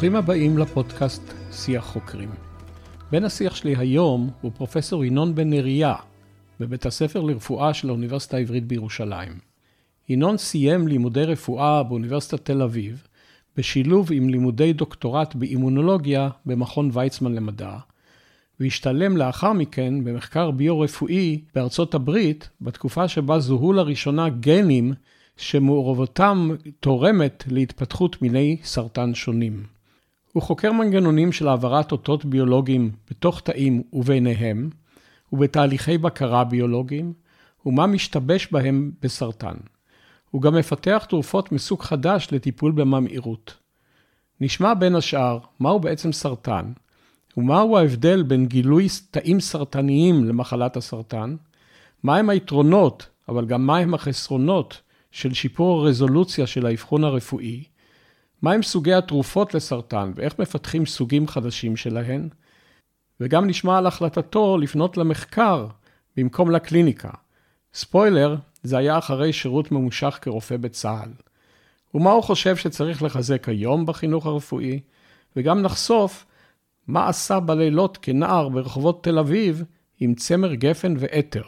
ברוכים הבאים לפודקאסט שיח חוקרים. בן השיח שלי היום הוא פרופסור ינון בן נריה, בבית הספר לרפואה של האוניברסיטה העברית בירושלים. ינון סיים לימודי רפואה באוניברסיטת תל אביב, בשילוב עם לימודי דוקטורט באימונולוגיה במכון ויצמן למדע, והשתלם לאחר מכן במחקר ביו-רפואי בארצות הברית, בתקופה שבה זוהו לראשונה גנים שמעורבותם תורמת להתפתחות מיני סרטן שונים. הוא חוקר מנגנונים של העברת אותות ביולוגיים בתוך תאים וביניהם, ובתהליכי בקרה ביולוגיים, ומה משתבש בהם בסרטן. הוא גם מפתח תרופות מסוג חדש לטיפול בממאירות. נשמע בין השאר מהו בעצם סרטן, ומהו ההבדל בין גילוי תאים סרטניים למחלת הסרטן, מהם היתרונות, אבל גם מהם החסרונות של שיפור הרזולוציה של האבחון הרפואי, מהם סוגי התרופות לסרטן ואיך מפתחים סוגים חדשים שלהן, וגם נשמע על החלטתו לפנות למחקר במקום לקליניקה. ספוילר, זה היה אחרי שירות ממושך כרופא בצה"ל. ומה הוא חושב שצריך לחזק היום בחינוך הרפואי, וגם נחשוף מה עשה בלילות כנער ברחובות תל אביב עם צמר גפן ואתר.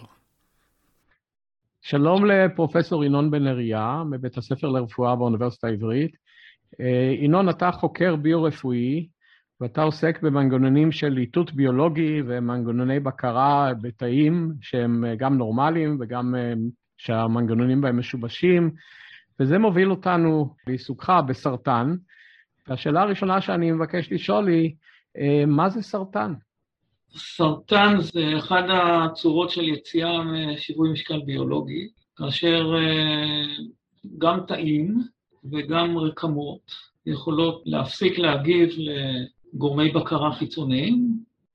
שלום לפרופסור ינון בן אריה, מבית הספר לרפואה באוניברסיטה העברית. אה, ינון, אתה חוקר ביו-רפואי, ואתה עוסק במנגנונים של איתות ביולוגי ומנגנוני בקרה בתאים שהם גם נורמליים וגם אה, שהמנגנונים בהם משובשים, וזה מוביל אותנו לעיסוקך בסרטן. והשאלה הראשונה שאני מבקש לשאול היא, אה, מה זה סרטן? סרטן זה אחת הצורות של יציאה משיווי משקל ביולוגי, כאשר אה, גם תאים וגם רקמות יכולות להפסיק להגיב לגורמי בקרה חיצוניים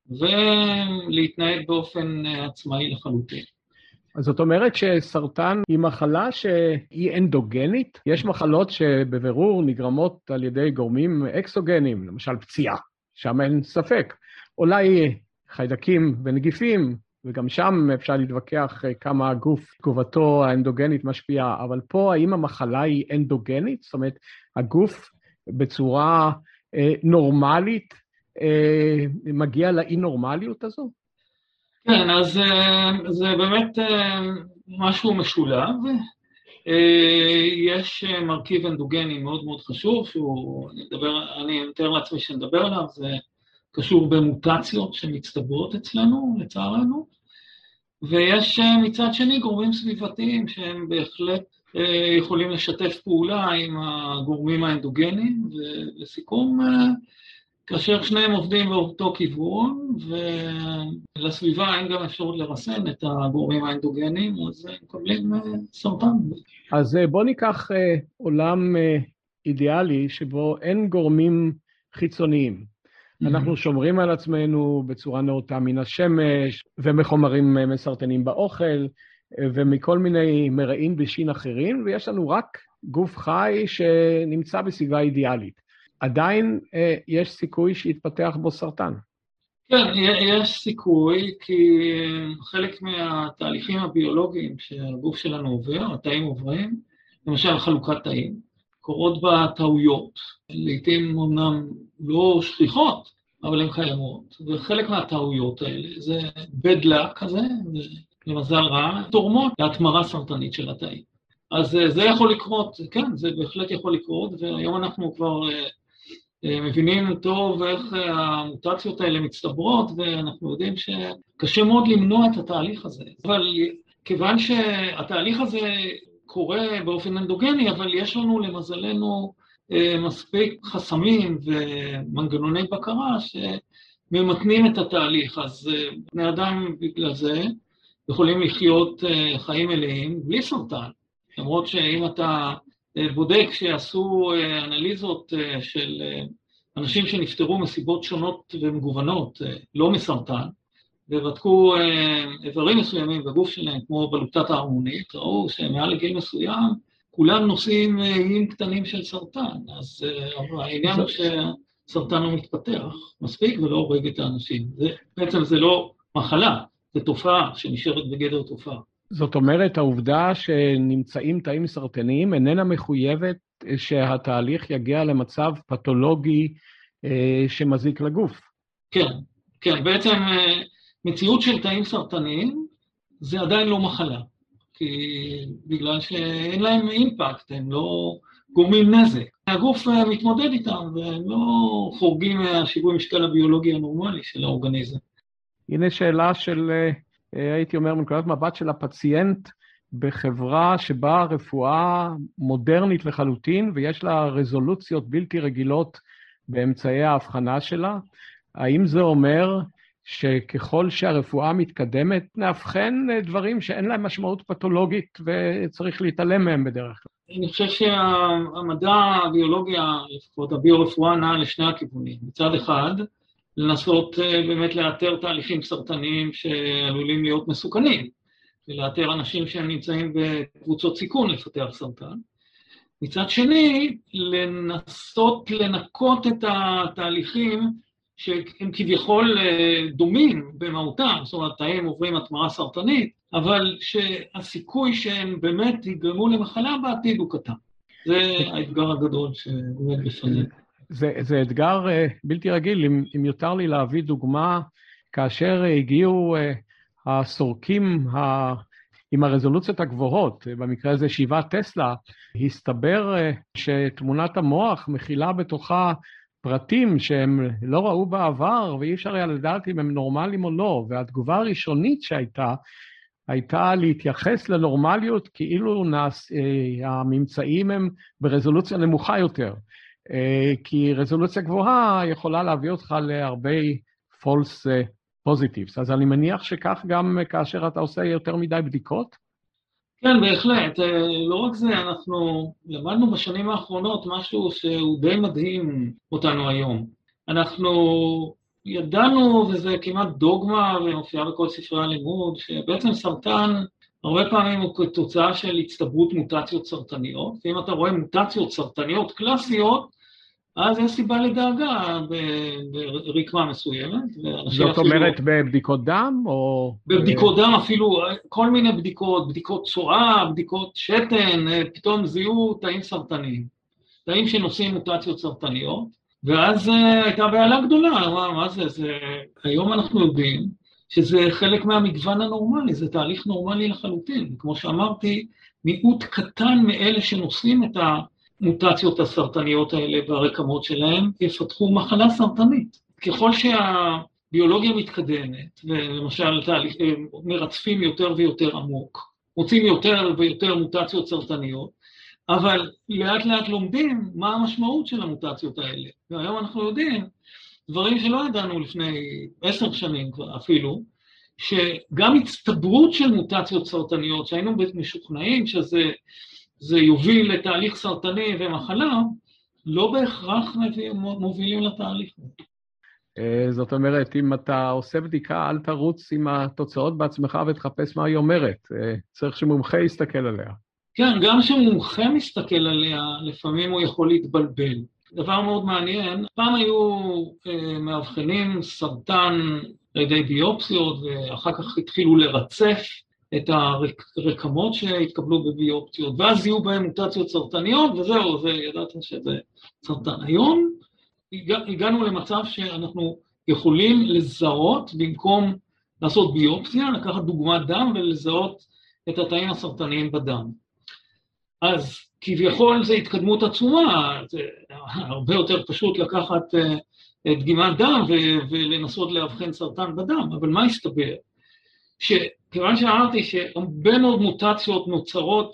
ולהתנהג באופן עצמאי לחלוטין. אז זאת אומרת שסרטן היא מחלה שהיא אנדוגנית? יש מחלות שבבירור נגרמות על ידי גורמים אקסוגנים, למשל פציעה, שם אין ספק. אולי חיידקים ונגיפים, וגם שם אפשר להתווכח אה, כמה הגוף, תגובתו האנדוגנית משפיעה, אבל פה האם המחלה היא אנדוגנית? זאת אומרת, הגוף בצורה אה, נורמלית אה, מגיע לאי-נורמליות הזו? כן, אז אה, זה באמת אה, משהו משולב. אה, יש מרכיב אנדוגני מאוד מאוד חשוב, שהוא, אני, מדבר, אני מתאר לעצמי שנדבר עליו, זה קשור במוטציות שמצטברות אצלנו, לצערנו, ויש מצד שני גורמים סביבתיים שהם בהחלט יכולים לשתף פעולה עם הגורמים האנדוגניים, ולסיכום, כאשר שניהם עובדים באותו כיוון, ולסביבה אין גם אפשרות לרסן את הגורמים האנדוגניים, אז הם מקבלים אה, סרטן. אז אה, בואו ניקח אה, עולם אידיאלי שבו אין גורמים חיצוניים. Mm-hmm. אנחנו שומרים על עצמנו בצורה נאותה מן השמש, ומחומרים מסרטנים באוכל, ומכל מיני מרעין בישין אחרים, ויש לנו רק גוף חי שנמצא בסביבה אידיאלית. עדיין אה, יש סיכוי שיתפתח בו סרטן. כן, יש סיכוי, כי חלק מהתהליכים הביולוגיים שהגוף שלנו עובר, התאים עוברים, למשל חלוקת תאים, קורות בה טעויות, לעיתים אמנם לא שכיחות, אבל הן קיימות, וחלק מהטעויות האלה זה bad luck כזה, למזל רע, תורמות להתמרה סרטנית של התאים. אז אה, זה יכול לקרות, כן, זה בהחלט יכול לקרות, והיום אנחנו כבר אה, אה, מבינים טוב איך המוטציות האלה מצטברות, ואנחנו יודעים שקשה מאוד למנוע את התהליך הזה. אבל כיוון שהתהליך הזה קורה באופן אנדוגני, אבל יש לנו למזלנו אה, מספיק חסמים ומנגנוני בקרה שממתנים את התהליך, אז אה, בני אדם בגלל זה יכולים לחיות חיים מלאים בלי סרטן, למרות שאם אתה בודק שעשו אה, אנליזות אה, של אה, אנשים שנפטרו מסיבות שונות ומגוונות, לא מסרטן, ובדקו איברים מסוימים בגוף שלהם, כמו בלוטת ההרמונית, ראו שמעל לגיל מסוים כולם נושאים איים קטנים של סרטן, אז העניין הוא שסרטן לא מתפתח מספיק ולא הורג את האנשים. זה, בעצם זה לא מחלה, זה תופעה שנשארת בגדר תופעה. זאת אומרת, העובדה שנמצאים תאים סרטניים איננה מחויבת שהתהליך יגיע למצב פתולוגי שמזיק לגוף. כן, כן, בעצם מציאות של תאים סרטניים זה עדיין לא מחלה, כי בגלל שאין להם אימפקט, הם לא גורמים נזק. הגוף מתמודד איתם והם לא חורגים מהשיווי משקל הביולוגי הנורמלי של האורגניזם. הנה שאלה של, הייתי אומר, מנקודת מבט של הפציינט בחברה שבה הרפואה מודרנית לחלוטין ויש לה רזולוציות בלתי רגילות באמצעי ההבחנה שלה. האם זה אומר שככל שהרפואה מתקדמת, נאבחן דברים שאין להם משמעות פתולוגית וצריך להתעלם מהם בדרך כלל? אני חושב שהמדע, הביולוגיה, לפחות הביו-רפואה, נעה לשני הכיוונים. מצד אחד, לנסות באמת לאתר תהליכים סרטניים שעלולים להיות מסוכנים. ולאתר אנשים שהם נמצאים בקבוצות סיכון לפתח סרטן. מצד שני, לנסות לנקות את התהליכים שהם כביכול דומים במהותם, זאת אומרת, תאים עוברים התמרה סרטנית, אבל שהסיכוי שהם באמת יגרמו למחלה בעתיד הוא קטן. זה האתגר הגדול שעומד בפנינו. זה, זה אתגר בלתי רגיל, אם, אם יותר לי להביא דוגמה, כאשר הגיעו הסורקים ה... עם הרזולוציות הגבוהות, במקרה הזה שבעת טסלה, הסתבר אה, שתמונת המוח מכילה בתוכה פרטים שהם לא ראו בעבר, ואי אפשר היה לדעת אם הם נורמליים או לא, והתגובה הראשונית שהייתה, הייתה להתייחס לנורמליות כאילו נס, אה, הממצאים הם ברזולוציה נמוכה יותר, אה, כי רזולוציה גבוהה יכולה להביא אותך להרבה false פוזיטיבס. אז אני מניח שכך גם כאשר אתה עושה יותר מדי בדיקות? כן, בהחלט. אה, לא רק זה, אנחנו למדנו בשנים האחרונות משהו שהוא די מדהים אותנו היום. אנחנו ידענו, וזה כמעט דוגמה ומופיעה בכל ספרי הלימוד, שבעצם סרטן הרבה פעמים הוא כתוצאה של הצטברות מוטציות סרטניות, ואם אתה רואה מוטציות סרטניות קלאסיות, אז יש סיבה לדאגה ברקמה מסוימת. זאת אומרת בבדיקות דם או... בבדיקות דם אפילו, כל מיני בדיקות, בדיקות צואה, בדיקות שתן, פתאום זיהו תאים סרטניים, תאים שנושאים מוטציות סרטניות, ואז אה, הייתה בעיה גדולה, מה, מה זה, זה... היום אנחנו יודעים שזה חלק מהמגוון הנורמלי, זה תהליך נורמלי לחלוטין. כמו שאמרתי, מיעוט קטן מאלה שנושאים את ה... המוטציות הסרטניות האלה והרקמות שלהם יפתחו מחלה סרטנית. ככל שהביולוגיה מתקדמת, ולמשל תהליכים מרצפים יותר ויותר עמוק, מוצאים יותר ויותר מוטציות סרטניות, אבל לאט לאט לומדים מה המשמעות של המוטציות האלה. והיום אנחנו יודעים דברים שלא ידענו לפני עשר שנים כבר אפילו, שגם הצטברות של מוטציות סרטניות, שהיינו משוכנעים שזה זה יוביל לתהליך סרטני ומחלה, לא בהכרח מובילים לתהליך. אה, זאת אומרת, אם אתה עושה בדיקה, אל תרוץ עם התוצאות בעצמך ותחפש מה היא אומרת. אה, צריך שמומחה יסתכל עליה. כן, גם כשמומחה מסתכל עליה, לפעמים הוא יכול להתבלבל. דבר מאוד מעניין, פעם היו אה, מאבחנים סרטן על ידי ביופסיות, ואחר כך התחילו לרצף את הרקמות שהתקבלו בביופציות, ואז יהיו בהן מוטציות סרטניות, וזהו, וידעת שזה סרטן. היום הגענו למצב שאנחנו יכולים לזהות, במקום לעשות ביופסיה, לקחת דוגמת דם ולזהות את התאים הסרטניים בדם. אז כביכול זו התקדמות עצומה, זה הרבה יותר פשוט לקחת אה, דגימת דם ולנסות לאבחן סרטן בדם, אבל מה הסתבר? שכיוון שאמרתי שהרבה מאוד מוטציות נוצרות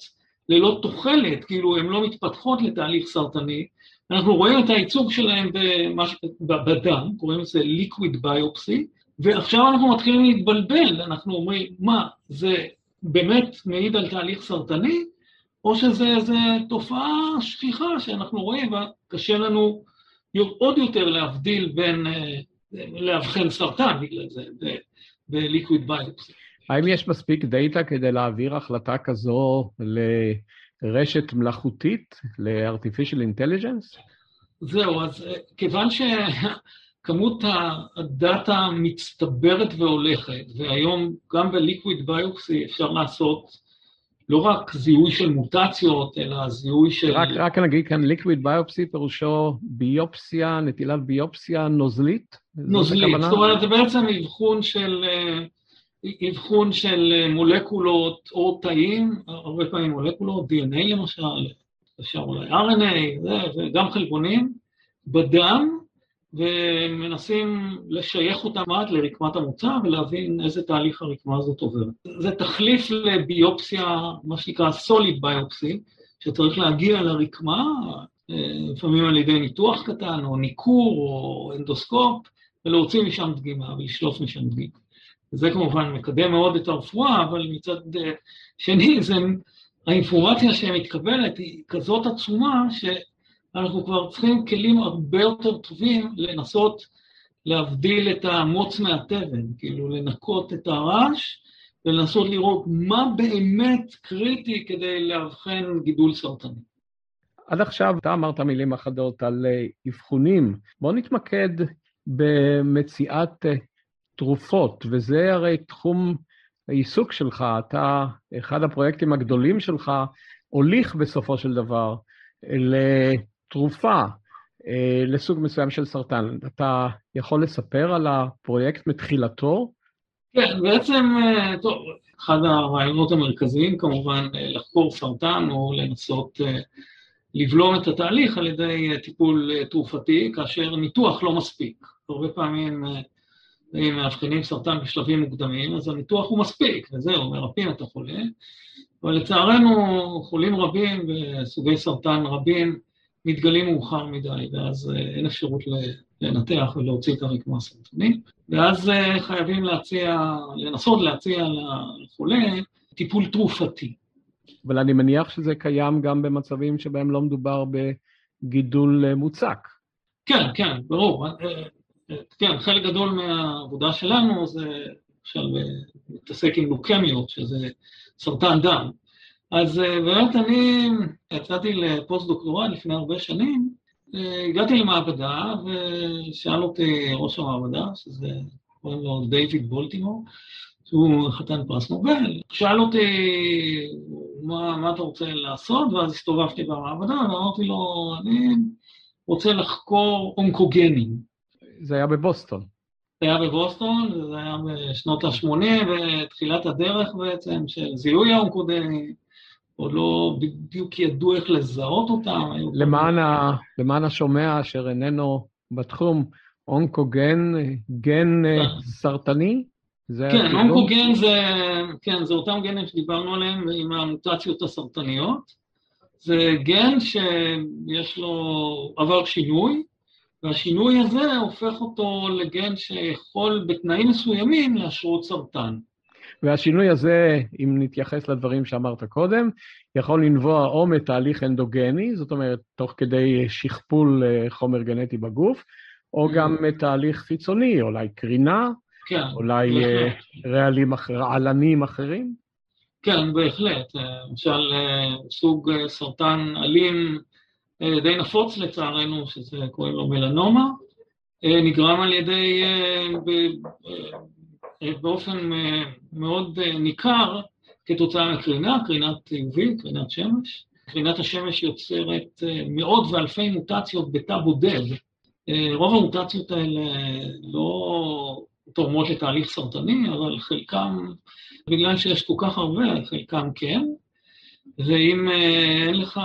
ללא תוחלת, כאילו הן לא מתפתחות לתהליך סרטני, אנחנו רואים את הייצוג שלהם במש... בדם, קוראים לזה liquid biopsy, ועכשיו אנחנו מתחילים להתבלבל, אנחנו אומרים, מה, זה באמת מעיד על תהליך סרטני, או שזה איזו תופעה שכיחה שאנחנו רואים, וקשה לנו עוד יותר להבדיל בין, אה, לאבחן סרטן בגלל זה. בליקוויד ביופסי. האם יש מספיק דאטה כדי להעביר החלטה כזו לרשת מלאכותית, ל-artificial intelligence? זהו, אז אה, כיוון שכמות הדאטה מצטברת והולכת, והיום גם בליקוויד ביופסי אפשר לעשות לא רק זיהוי של מוטציות, אלא זיהוי של... רק, רק נגיד כאן ליקוויד ביופסי פירושו ביופסיה, נטילת ביופסיה נוזלית? נוזלית, זאת אומרת זה בעצם אבחון של, אה, אבחון של מולקולות או תאים, הרבה פעמים מולקולות, DNA למשל, אפשר אולי RNA, וגם חלבונים, בדם, ומנסים לשייך אותם עד לרקמת המוצא ולהבין איזה תהליך הרקמה הזאת עוברת. זה תחליף לביופסיה, מה שנקרא סוליד ביופסי, שצריך להגיע לרקמה, לפעמים על ידי ניתוח קטן, או ניכור, או אנדוסקופ, ולהוציא משם דגימה ולשלוף משם דגימה. וזה כמובן מקדם מאוד את הרפואה, אבל מצד שני, זה, האינפורמציה שמתקבלת היא כזאת עצומה, ש... אנחנו כבר צריכים כלים הרבה יותר טובים לנסות להבדיל את המוץ מהתבן, כאילו לנקות את הרעש ולנסות לראות מה באמת קריטי כדי לאבחן גידול סרטני. עד עכשיו אתה אמרת מילים אחדות על אה, אבחונים. בוא נתמקד במציאת אה, תרופות, וזה הרי תחום העיסוק שלך, אתה, אחד הפרויקטים הגדולים שלך, הוליך בסופו של דבר תרופה אה, לסוג מסוים של סרטן. אתה יכול לספר על הפרויקט מתחילתו? כן, בעצם, אה, טוב, אחד הרעיונות המרכזיים כמובן אה, לחקור סרטן או לנסות לבלום את התהליך על ידי טיפול תרופתי, כאשר ניתוח לא מספיק. הרבה פעמים מאבחנים סרטן בשלבים מוקדמים, אז הניתוח הוא מספיק, וזהו, מרפאים את החולה. אבל לצערנו, חולים רבים וסוגי סרטן רבים מתגלים מאוחר מדי, ואז אה, אין אפשרות לנתח ולהוציא את הרקמה הסרטנית, ואז אה, חייבים להציע, לנסות להציע לחולה טיפול תרופתי. אבל אני מניח שזה קיים גם במצבים שבהם לא מדובר בגידול אה, מוצק. כן, כן, ברור. כן, חלק גדול מהעבודה שלנו זה למשל להתעסק עם לוקמיות, שזה סרטן דם. אז אה, באמת אני יצאתי לפוסט-דוקטורט לפני הרבה שנים, אה, הגעתי למעבדה ושאל אותי ראש המעבדה, שזה קוראים לו דיוויד בולטימור, שהוא חתן פרס נובל, שאל אותי מה, מה אתה רוצה לעשות, ואז הסתובבתי במעבדה ואמרתי לו, אני רוצה לחקור אונקוגנים. זה היה בבוסטון. זה היה בבוסטון, זה היה בשנות ה-80, ותחילת הדרך בעצם של זיהוי האונקוגנים. עוד לא בדיוק ידעו איך לזהות אותם. למען, ה, למען השומע אשר איננו בתחום, אונקוגן, גן. סרטני? זה כן, אונקוגן זה, כן, זה אותם גנים שדיברנו עליהם עם המוטציות הסרטניות. זה גן שיש לו, עבר שינוי, והשינוי הזה הופך אותו לגן שיכול בתנאים מסוימים להשרות סרטן. והשינוי הזה, אם נתייחס לדברים שאמרת קודם, יכול לנבוע או מתהליך אנדוגני, זאת אומרת, תוך כדי שכפול אה, חומר גנטי בגוף, או mm-hmm. גם מתהליך חיצוני, אולי קרינה, כן, אולי אה, רעלים, רעלנים אחרים. כן, בהחלט. אה, למשל, סוג סרטן אלים די נפוץ לצערנו, שזה קוראים לו מלנומה, נגרם על ידי באופן אה, מאוד אה, ניכר כתוצאה מקרינה, קרינת UV, קרינת שמש. קרינת השמש יוצרת אה, מאות ואלפי מוטציות בתא בודד. רוב המוטציות האלה לא תורמות לתהליך סרטני, אבל חלקם, בגלל שיש כל כך הרבה, חלקם כן. ואם אין לך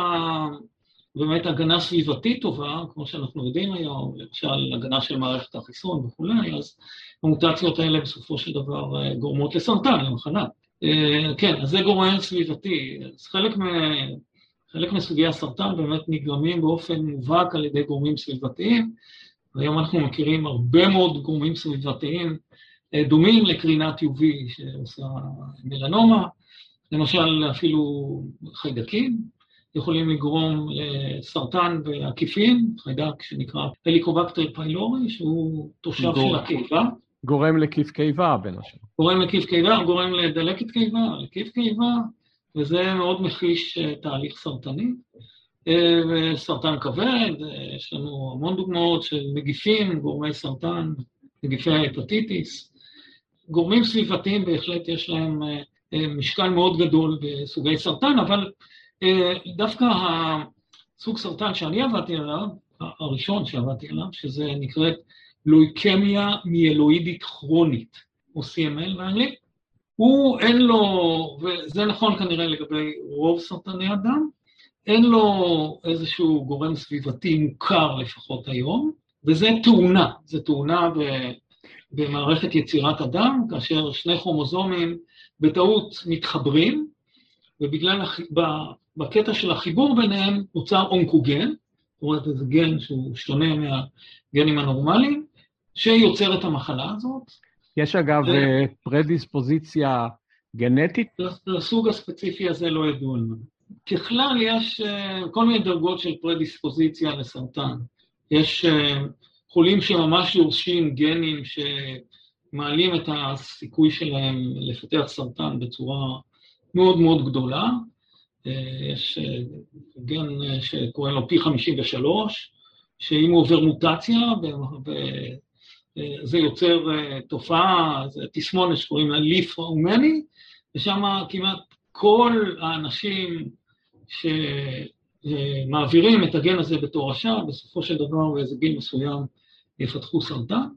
באמת הגנה סביבתית טובה, כמו שאנחנו יודעים היום, למשל הגנה של מערכת החיסון וכולי, אז המוטציות האלה בסופו של דבר אה, גורמות לסרטן, למחנה. אה, כן, אז זה גורם סביבתי. אז חלק, מ... חלק מסוגי הסרטן באמת נגרמים באופן מובהק על ידי גורמים סביבתיים, והיום אנחנו מכירים הרבה מאוד גורמים סביבתיים אה, דומים לקרינת UV שעושה מלנומה, למשל אפילו חיידקים, יכולים לגרום לסרטן בעקיפין, חיידק שנקרא פליקובקטר פיילורי, שהוא תושב של הקיבה. גורם לכיף קיבה בין השאר. גורם לכיף קיבה, גורם לדלקת קיבה, לכיף קיבה, וזה מאוד מחיש אה, תהליך סרטני. אה, וסרטן כבד, אה, יש לנו המון דוגמאות של נגיפים, גורמי סרטן, נגיפי ההפטיטיס. גורמים סביבתיים בהחלט יש להם משקל מאוד גדול בסוגי סרטן, אבל דווקא הסוג סרטן שאני עבדתי עליו, הראשון שעבדתי עליו, שזה נקראת לויקמיה מיאלואידית כרונית, או CML באנגלית, הוא אין לו, וזה נכון כנראה לגבי רוב סרטני הדם, אין לו איזשהו גורם סביבתי מוכר לפחות היום, וזה תאונה, זה תאונה במערכת יצירת הדם, כאשר שני כרומוזומים בטעות מתחברים, ובגלל, בקטע של החיבור ביניהם נוצר אונקוגן, זאת אומרת איזה גן שהוא שונה מהגנים הנורמליים, שיוצר את המחלה הזאת. יש אגב ו... אה, פרדיספוזיציה גנטית? לסוג הספציפי הזה לא ידוע לנו. ככלל יש אה, כל מיני דרגות של פרדיספוזיציה לסרטן. יש אה, חולים שממש יורשים גנים שמעלים את הסיכוי שלהם לפתח סרטן בצורה מאוד מאוד גדולה. יש גן שקוראים לו פי 53, שאם הוא עובר מוטציה, זה יוצר תופעה, זה תסמונת שקוראים לה ליף ראומני, ושם כמעט כל האנשים שמעבירים את הגן הזה בתור רשע, בסופו של דבר באיזה גיל מסוים יפתחו סרטן.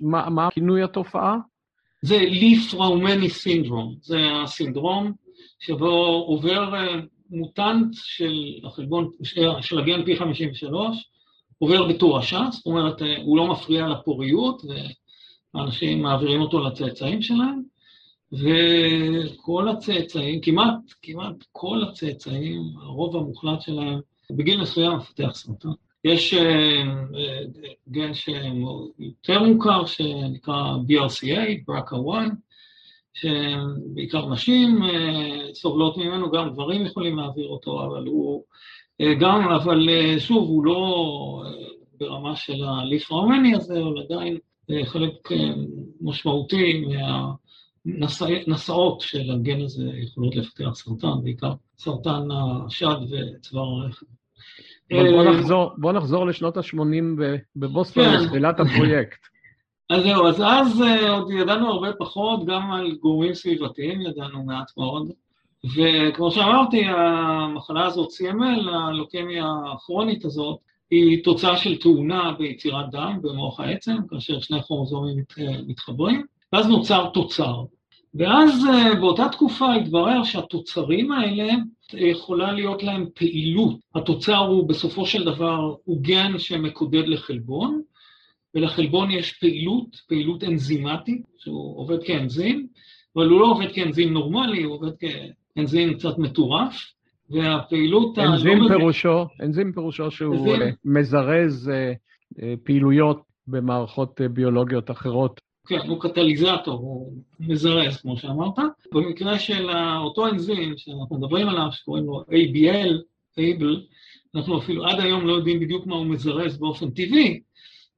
מה, מה כינוי התופעה? זה ליף ראומני סינדרום, זה הסינדרום שבו עובר מוטנט של החלבון, של הגן פי 53, עובר בתור רשע, זאת אומרת, הוא לא מפריע לפוריות, ואנשים מעבירים אותו לצאצאים שלהם, וכל הצאצאים, כמעט, כמעט כל הצאצאים, הרוב המוחלט שלהם, בגיל מסוים מפתח סרטן. יש גן שיותר מוכר, שנקרא BRCA, BRCA1, שבעיקר נשים סובלות ממנו, גם גברים יכולים להעביר אותו, אבל הוא גם, אבל שוב, הוא לא ברמה של הליף האומני הזה, אבל עדיין חלק משמעותי מהנשאות של הגן הזה יכולות לפתח סרטן, בעיקר סרטן השד וצוואר הרחם. בוא נחזור, בוא נחזור לשנות ה-80 בבוסטון, כן. לתחילת הפרויקט. אז זהו, אז אז עוד ידענו הרבה פחות, גם על גורמים סביבתיים ידענו מעט מאוד. וכמו שאמרתי, המחלה הזאת, CML, הלוקמיה הכרונית הזאת, היא תוצאה של תאונה ביצירת דם במוח העצם, כאשר שני כרומוזומים מתחברים, ואז נוצר תוצר. ואז באותה תקופה התברר שהתוצרים האלה יכולה להיות להם פעילות. התוצר הוא בסופו של דבר, הוא גן שמקודד לחלבון, ולחלבון יש פעילות, פעילות אנזימטית, שהוא עובד כאנזים, אבל הוא לא עובד כאנזים נורמלי, הוא עובד כאנזים קצת מטורף, והפעילות... אנזים פירושו, אנזים פירושו שהוא אנזים... אה, מזרז אה, אה, פעילויות במערכות ביולוגיות אחרות. כן, הוא קטליזטור, הוא מזרז, כמו שאמרת. במקרה של אותו אנזים שאנחנו מדברים עליו, שקוראים לו ABL, ABL, אנחנו אפילו עד היום לא יודעים בדיוק מה הוא מזרז באופן טבעי,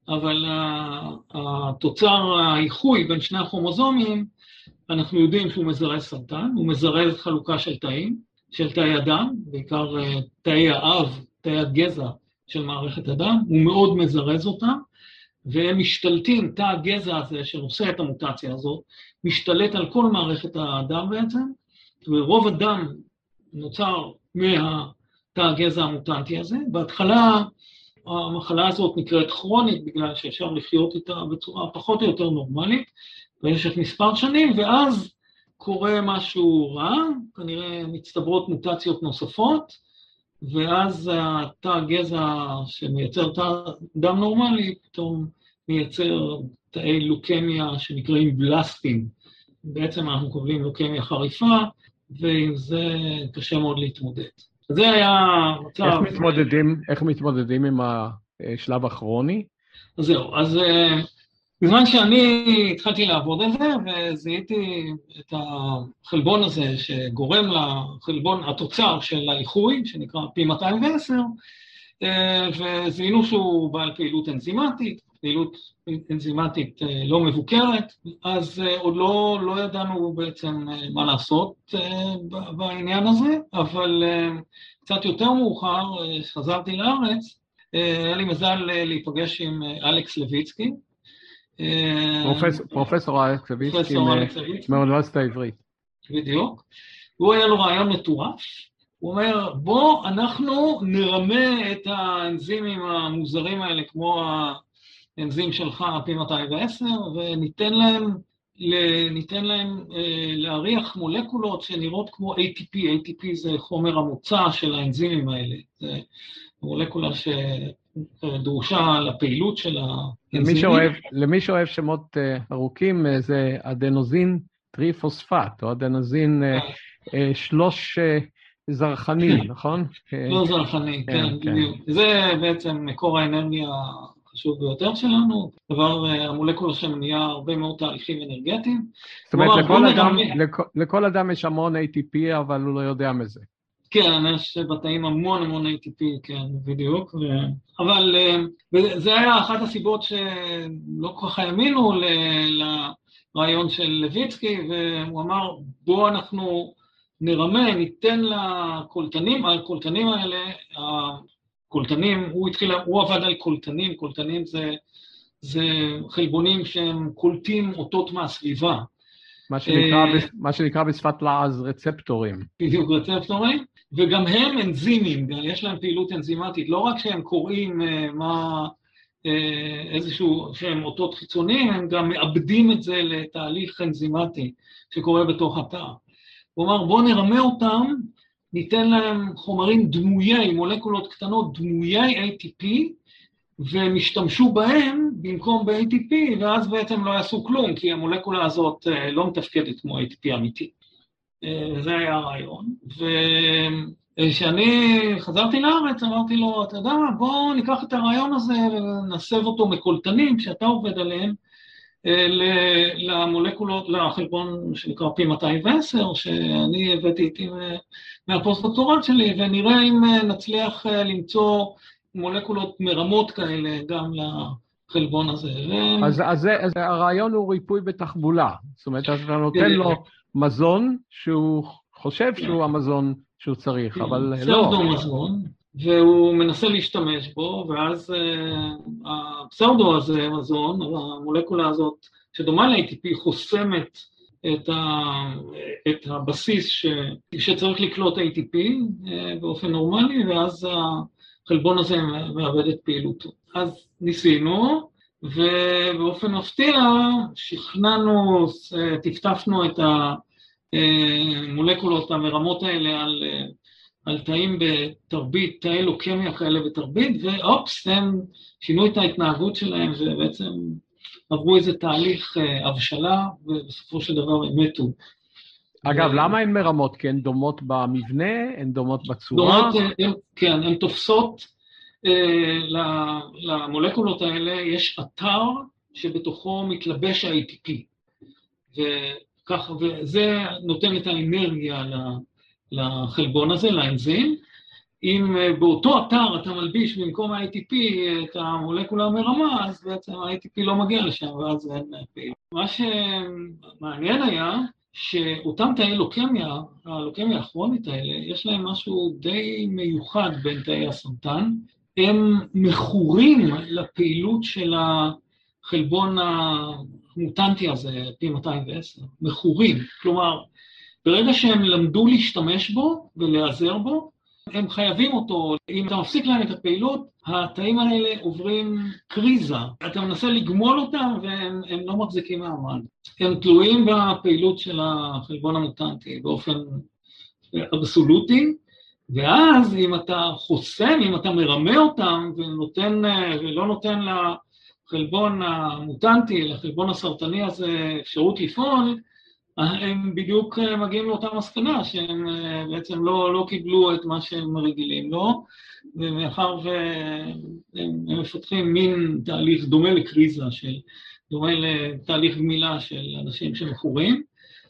אבל התוצר האיחוי בין שני הכרומוזומים, אנחנו יודעים שהוא מזרז סרטן, הוא מזרז חלוקה של תאים, של תאי הדם, בעיקר אה, תאי האב, תאי הגזע של מערכת הדם, הוא מאוד מזרז אותם, והם משתלטים, תא הגזע הזה שעושה את המוטציה הזאת, משתלט על כל מערכת הדם בעצם, ורוב הדם נוצר מהתא הגזע המוטנטי הזה. בהתחלה המחלה הזאת נקראת כרונית בגלל שאפשר לחיות איתה בצורה פחות או יותר נורמלית במשך מספר שנים, ואז קורה משהו רע, כנראה מצטברות מוטציות נוספות, ואז התא הגזע שמייצר תא דם נורמלי פתאום מייצר תאי לוקמיה שנקראים בלסטים. בעצם אנחנו קובלים לוקמיה חריפה, ועם זה קשה מאוד להתמודד. זה היה מצב... איך מתמודדים, איך מתמודדים עם השלב הכרוני? אז זהו, אז אה, בזמן שאני התחלתי לעבוד על זה, וזיהיתי את החלבון הזה שגורם לחלבון, התוצר של האיחוי, שנקרא פי 210, אה, וזיהינו שהוא בעל פעילות אנזימטית, פעילות אנזימטית אה, לא מבוקרת, אז עוד לא, לא ידענו בעצם מה לעשות בעניין הזה, אבל קצת יותר מאוחר, כשחזרתי לארץ, היה לי מזל להיפגש עם אלכס לויצקי. פרופסור אלכס לויצקי מהאוניברסיטה העברית. בדיוק, והוא היה לו רעיון מטורף, הוא אומר, בוא אנחנו נרמה את האנזימים המוזרים האלה, כמו האנזים שלך, P210, וניתן להם, ניתן להם אה, להריח מולקולות שנראות כמו ATP, ATP זה חומר המוצא של האנזימים האלה, זה מולקולה שדרושה לפעילות של האנזימים. למי שאוהב, למי שאוהב שמות אה, ארוכים, אה, זה אדנוזין טריפוספט, או אדנוזין שלוש... זרחני, נכון? לא זרחני, כן, כן, כן, בדיוק. זה בעצם מקור האנרגיה החשוב ביותר שלנו, דבר, אה, המולקולה שם נהיה הרבה מאוד תהליכים אנרגטיים. זאת אומרת, לכל אדם, לכל, לכל אדם יש המון ATP, אבל הוא לא יודע מזה. כן, יש בתאים המון המון ATP, כן, בדיוק. ו... אבל אה, זה היה אחת הסיבות שלא כל כך האמינו לרעיון של לויצקי, והוא אמר, בואו אנחנו נרמה, ניתן לקולטנים, הקולטנים האלה, הקולטנים, הוא התחיל, הוא עבד על קולטנים, קולטנים זה, זה חלבונים שהם קולטים אותות מהסביבה. מה שנקרא, אה, מה שנקרא בשפת לעז רצפטורים. בדיוק, רצפטורים, וגם הם אנזימים, יש להם פעילות אנזימטית, לא רק שהם קוראים אה, מה, אה, איזשהו, שהם אותות חיצוניים, הם גם מאבדים את זה לתהליך אנזימטי שקורה בתוך התא. אמר בואו נרמה אותם, ניתן להם חומרים דמויי, מולקולות קטנות דמויי ATP, והם ישתמשו בהם במקום ב-ATP, ואז בעצם לא יעשו כלום, כי המולקולה הזאת אה, לא מתפקדת כמו ATP אמיתי. אה, זה היה הרעיון. וכשאני חזרתי לארץ, אמרתי לו, אתה יודע מה, בוא ניקח את הרעיון הזה ונסב אותו מקולטנים שאתה עובד עליהם, למולקולות, לחלבון שנקרא P210, שאני הבאתי איתי מהפוסט-דוקטורט שלי, ונראה אם אה, נצליח אה, למצוא מולקולות מרמות כאלה גם לחלבון הזה. אז, אז, זה, אז הרעיון הוא ריפוי בתחבולה, זאת אומרת, אתה נותן לו מזון שהוא חושב שהוא המזון שהוא צריך, אבל לא. פסאודו מזון, והוא מנסה להשתמש בו, ואז uh, הפסאודו הזה, מזון, המולקולה הזאת, שדומה ל-ATP, חוסמת את, ה, את הבסיס ש, שצריך לקלוט ATP אה, באופן נורמלי, ואז החלבון הזה מאבד את פעילותו. אז ניסינו, ובאופן מפתיע שכנענו, אה, טפטפנו את המולקולות המרמות האלה על על תאים בתרבית, תאי לוקמיה כאלה בתרבית, ואופס, הם שינו את ההתנהגות שלהם ובעצם עברו איזה תהליך אה, הבשלה, ובסופו של דבר הם מתו. אגב. למה הן מרמות? כי הן דומות במבנה, הן דומות בצורה? דומות, אה, הם, כן, הן תופסות, אה, למולקולות האלה יש אתר שבתוכו מתלבש ה-ATP, וכך, וזה נותן את האנרגיה לחלבון הזה, לאנזים. אם אה, באותו אתר אתה מלביש במקום ה-ATP את המולקולה המרמה, אז בעצם ה-ATP לא מגיע לשם ואז אין פעילות. מה שמעניין היה שאותם תאי לוקמיה, הלוקמיה הכרונית האלה, יש להם משהו די מיוחד בין תאי הסרטן. הם מכורים לפעילות של החלבון המוטנטי הזה, P210, מכורים. כלומר, ברגע שהם למדו להשתמש בו ולהיעזר בו, הם חייבים אותו. אם אתה מפסיק להם את הפעילות, התאים האלה עוברים קריזה. אתה מנסה לגמול אותם והם לא מחזיקים מעמד. הם תלויים בפעילות של החלבון המוטנטי באופן אבסולוטי, ואז אם אתה חוסם, אם אתה מרמה אותם ונותן, ולא נותן לחלבון המוטנטי, לחלבון הסרטני הזה אפשרות לפעול, הם בדיוק אה, מגיעים לאותה מסקנה שהם אה, בעצם לא, לא קיבלו את מה שהם רגילים לו, ומאחר והם מפתחים מין תהליך דומה לקריזה, של, דומה לתהליך גמילה של אנשים שמכורים,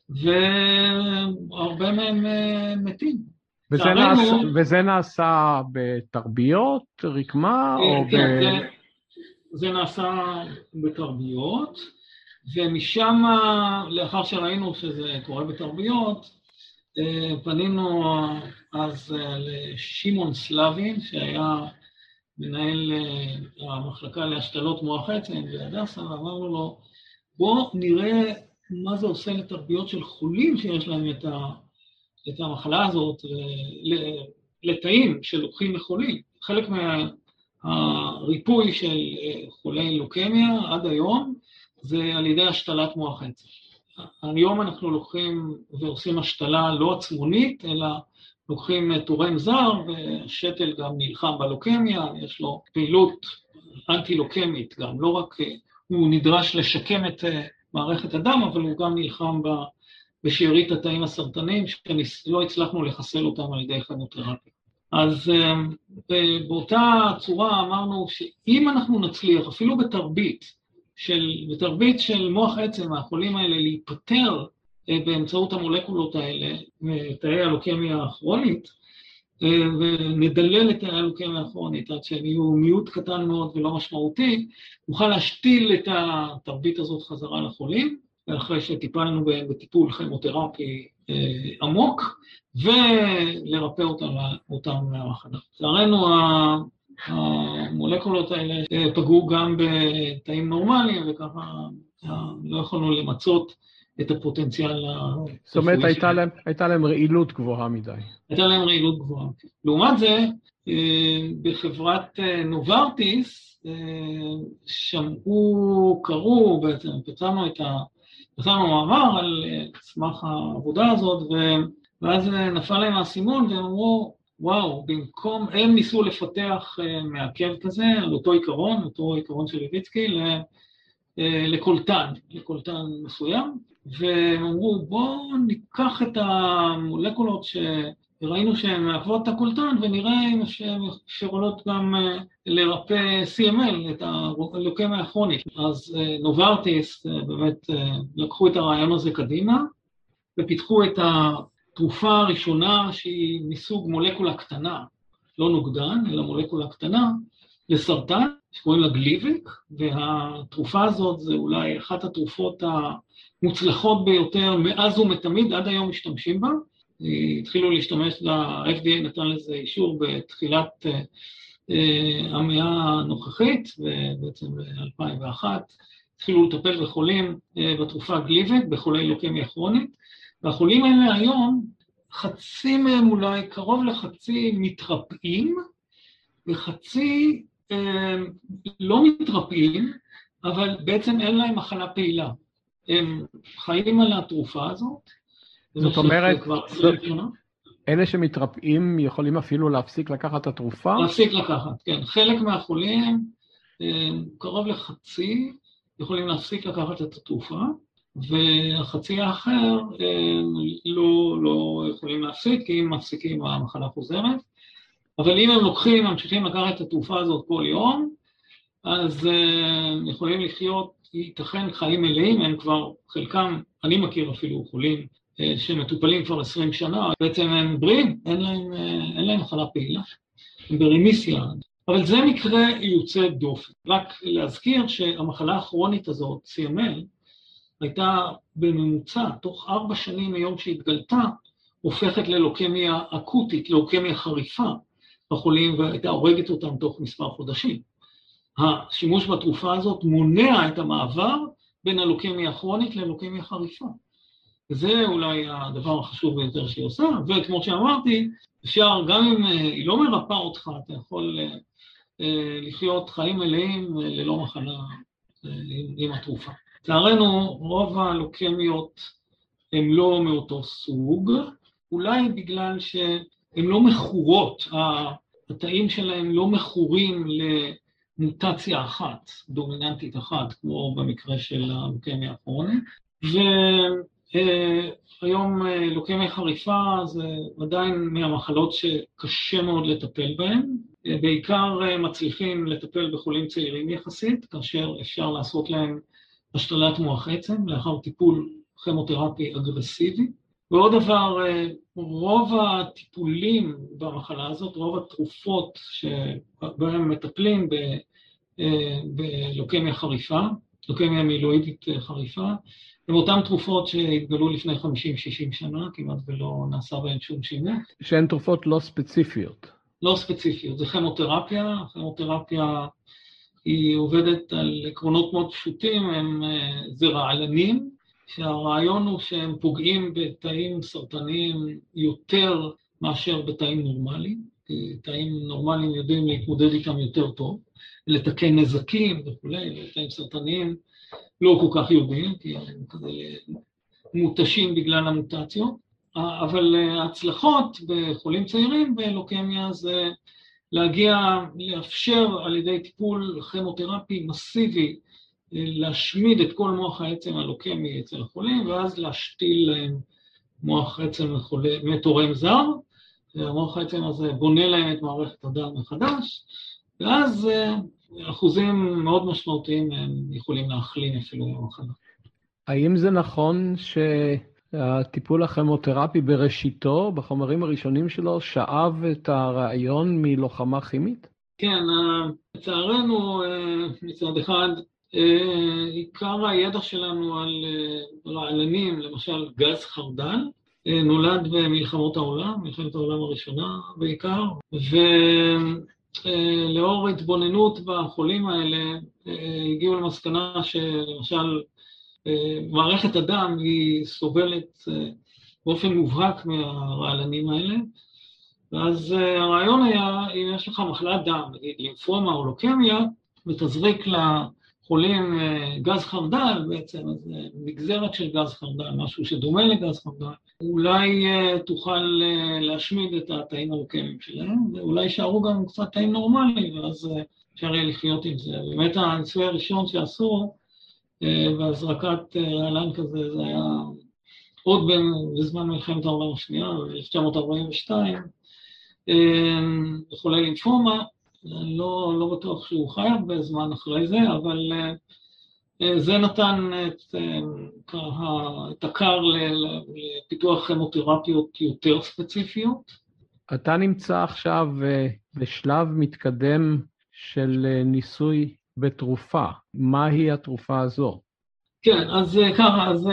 והרבה מהם אה, מתים. וזה, נעשה, וזה נעשה בתרביות, רקמה, או כן, ב... זה, זה נעשה בתרביות. ומשם, לאחר שראינו שזה קורה בתרביות, אה, פנינו אז אה, לשמעון סלבין, שהיה מנהל אה, המחלקה להשתלות מוח עצם בהדסה, ואמרנו לו, בוא נראה מה זה עושה לתרביות של חולים שיש להם את, ה, את המחלה הזאת, לתאים שלוקחים מחולים. חלק מהריפוי של חולי לוקמיה עד היום זה על ידי השתלת מוח עצם. היום אנחנו לוקחים ועושים השתלה לא עצמונית, אלא לוקחים תורם זר, ושתל גם נלחם בלוקמיה, יש לו פעילות אנטי-לוקמית גם, לא רק הוא נדרש לשקם את מערכת הדם, אבל הוא גם נלחם בשארית התאים הסרטניים, שלא הצלחנו לחסל אותם על ידי כימותרפיה. אז באותה צורה אמרנו שאם אנחנו נצליח, אפילו בתרבית, של, בתרבית של מוח עצם, מהחולים האלה, להיפטר אה, באמצעות המולקולות האלה, מתאי הלוקמיה הכרונית, אה, ונדלל את תאי הלוקמיה הכרונית עד שהם יהיו מיעוט קטן מאוד ולא משמעותי, נוכל להשתיל את התרבית הזאת חזרה לחולים, אחרי שטיפלנו בהם בטיפול כימותרפי אה, עמוק, ולרפא אותם, אותם מהמחלה. לצערנו המולקולות האלה פגעו גם בתאים נורמליים, וככה לא יכולנו למצות את הפוטנציאל זאת אומרת, הייתה להם, הייתה להם רעילות גבוהה מדי. הייתה להם רעילות גבוהה. לעומת זה, אה, בחברת אה, נוברטיס, אה, שמעו, קראו בעצם, פצענו את ה... פצענו מעבר על סמך העבודה הזאת, ואז נפל להם האסימון והם אמרו, וואו, במקום, הם ניסו לפתח מעכב כזה, על אותו עיקרון, אותו עיקרון של לויצקי, לקולטן, לקולטן מסוים, והם אמרו, בואו ניקח את המולקולות שראינו שהן מעכבות את הקולטן ונראה אם הן יכולות גם אה, לרפא CML, את הלוקמיה הכרונית. אז אה, נוברטיס אה, באמת לקחו את הרעיון הזה קדימה ופיתחו את התרופה הראשונה שהיא מסוג מולקולה קטנה, לא נוגדן, אלא מולקולה קטנה, לסרטן, שקוראים לה גליביק, והתרופה הזאת זה אולי אחת התרופות המוצלחות ביותר מאז ומתמיד, עד היום משתמשים בה. התחילו להשתמש, ה-FDA נתן לזה אישור בתחילת אה, המאה הנוכחית, בעצם ב-2001, התחילו לטפל בחולים אה, בתרופה גליבק, בחולי לוקמיה כרונית, והחולים האלה היום, חצי מהם אולי, קרוב לחצי מתרפאים, וחצי אה, לא מתרפאים, אבל בעצם אין להם מחלה פעילה. הם חיים על התרופה הזאת. זאת אומרת, אלה שמתרפאים יכולים אפילו להפסיק לקחת את התרופה? להפסיק לקחת, כן. חלק מהחולים, אה, קרוב לחצי, יכולים להפסיק לקחת את התרופה, והחצי האחר אה, לא, לא יכולים להפסיק, כי אם מפסיקים המחלה חוזרת. אבל אם הם לוקחים, ממשיכים לקחת את התרופה הזאת כל יום, אז הם יכולים לחיות, ייתכן חיים מלאים, הם כבר, חלקם, אני מכיר אפילו חולים אה, שמטופלים כבר 20 שנה, בעצם הם בריאים, אין להם, אה, אין להם מחלה פעילה, הם ברמיסיה. אבל זה מקרה יוצא דופן. רק להזכיר שהמחלה הכרונית הזאת, CML, הייתה בממוצע, תוך ארבע שנים מיום שהתגלתה, הופכת ללוקמיה אקוטית, לוקמיה חריפה בחולים, והייתה הורגת אותם תוך מספר חודשים. השימוש בתרופה הזאת מונע את המעבר בין הלוקמיה הכרונית ללוקמיה חריפה. וזה אולי הדבר החשוב ביותר שהיא עושה, וכמו שאמרתי, אפשר, גם אם אה, היא לא מרפאה אותך, אתה יכול אה, אה, לחיות חיים מלאים ללא מחלה עם התרופה. לצערנו, רוב הלוקמיות הן לא מאותו סוג, אולי בגלל שהן לא מכורות, התאים שלהם לא מכורים למוטציה אחת, דומיננטית אחת, כמו במקרה של הלוקמיה הכרונית, והיום אה, לוקמיה חריפה זה עדיין מהמחלות שקשה מאוד לטפל בהן, בעיקר אה, מצליחים לטפל בחולים צעירים יחסית, כאשר אפשר לעשות להם השתלת מוח עצם לאחר טיפול כימותרפי אגרסיבי. ועוד דבר, רוב הטיפולים במחלה הזאת, רוב התרופות שבהן מטפלים בלוקמיה חריפה, לוקמיה מילואידית חריפה, הן אותן תרופות שהתגלו לפני 50-60 שנה, כמעט ולא נעשה בהן שום שימוש. שהן תרופות לא ספציפיות. לא ספציפיות, זה כימותרפיה, הכימותרפיה היא עובדת על עקרונות מאוד פשוטים, הם, זה רעלנים, שהרעיון הוא שהם פוגעים בתאים סרטניים יותר מאשר בתאים נורמליים, כי תאים נורמליים יודעים להתמודד איתם יותר טוב, לתקן נזקים וכולי, ותאים סרטניים לא כל כך יודעים, כי הם כזה מותשים בגלל המוטציות, אבל ההצלחות בחולים צעירים בלוקמיה זה להגיע, לאפשר על ידי טיפול כימותרפי מסיבי להשמיד את כל מוח העצם הלוקמי אצל החולים, ואז להשתיל להם מוח עצם מתורם זר, והמוח העצם הזה בונה להם את מערכת הדם מחדש, ואז אחוזים מאוד משמעותיים הם יכולים להחלים אפילו במחלה. האם זה נכון שהטיפול הכימותרפי בראשיתו, בחומרים הראשונים שלו, שאב את הרעיון מלוחמה כימית? כן, לצערנו מצד אחד אה, עיקר הידע שלנו על אה, רעלנים, למשל גז חרדל, אה, נולד במלחמות העולם, מלחמת העולם הראשונה בעיקר, ולאור התבוננות בחולים האלה, הגיעו למסקנה שלמשל מערכת הדם היא סובלת באופן מובהק מהרעלנים האלה, ואז הרעיון היה, אם יש לך מחלת דם, נגיד לימפומה או לוקמיה, ותזריק לה חולים אה, גז חרדל בעצם, אז אה, נגזרת של גז חרדל, משהו שדומה לגז חרדל, אולי אה, תוכל להשמיד את התאים הלוקמיים שלהם, ואולי יישארו גם קצת תאים נורמליים, ואז אפשר יהיה לחיות עם זה. באמת הניסוי הראשון שעשו בהזרקת רעלן כזה, זה היה עוד בזמן מלחמת העולם השנייה, ב-1942, לחולי לימפומה, אני לא, לא בטוח שהוא חי הרבה זמן אחרי זה, אבל זה נתן את, את הכר לפיתוח כימותרפיות יותר ספציפיות. אתה נמצא עכשיו בשלב מתקדם של ניסוי בתרופה. מהי התרופה הזו? כן, אז ככה, אז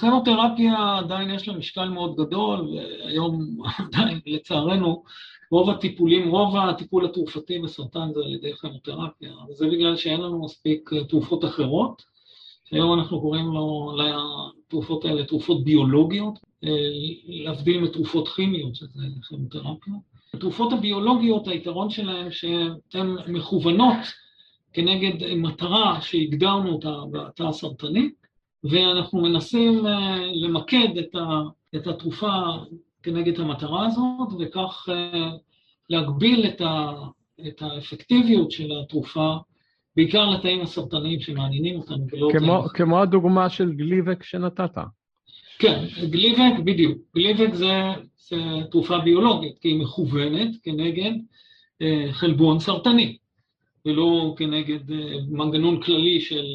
כימותרפיה עדיין יש לה משקל מאוד גדול, והיום עדיין, לצערנו, רוב הטיפולים, רוב הטיפול התרופתי בסרטן זה על ידי כימותרפיה, וזה בגלל שאין לנו מספיק אה, תרופות אחרות, שהיום אנחנו קוראים לו, לתרופות האלה תרופות ביולוגיות, אה, להבדיל מתרופות כימיות, שזה כימותרפיה. התרופות הביולוגיות, היתרון שלהן שהן מכוונות כנגד מטרה שהגדרנו אותה בתא הסרטני, ואנחנו מנסים אה, למקד את התרופה כנגד המטרה הזאת, וכך אה, להגביל את, ה, את האפקטיביות של התרופה, בעיקר לתאים הסרטניים שמעניינים אותנו. כמו, כמו הדוגמה של גליבק שנתת. כן, גליבק, בדיוק. גליבק זה, זה תרופה ביולוגית, כי היא מכוונת כנגד אה, חלבון סרטני, ולא כנגד אה, מנגנון כללי של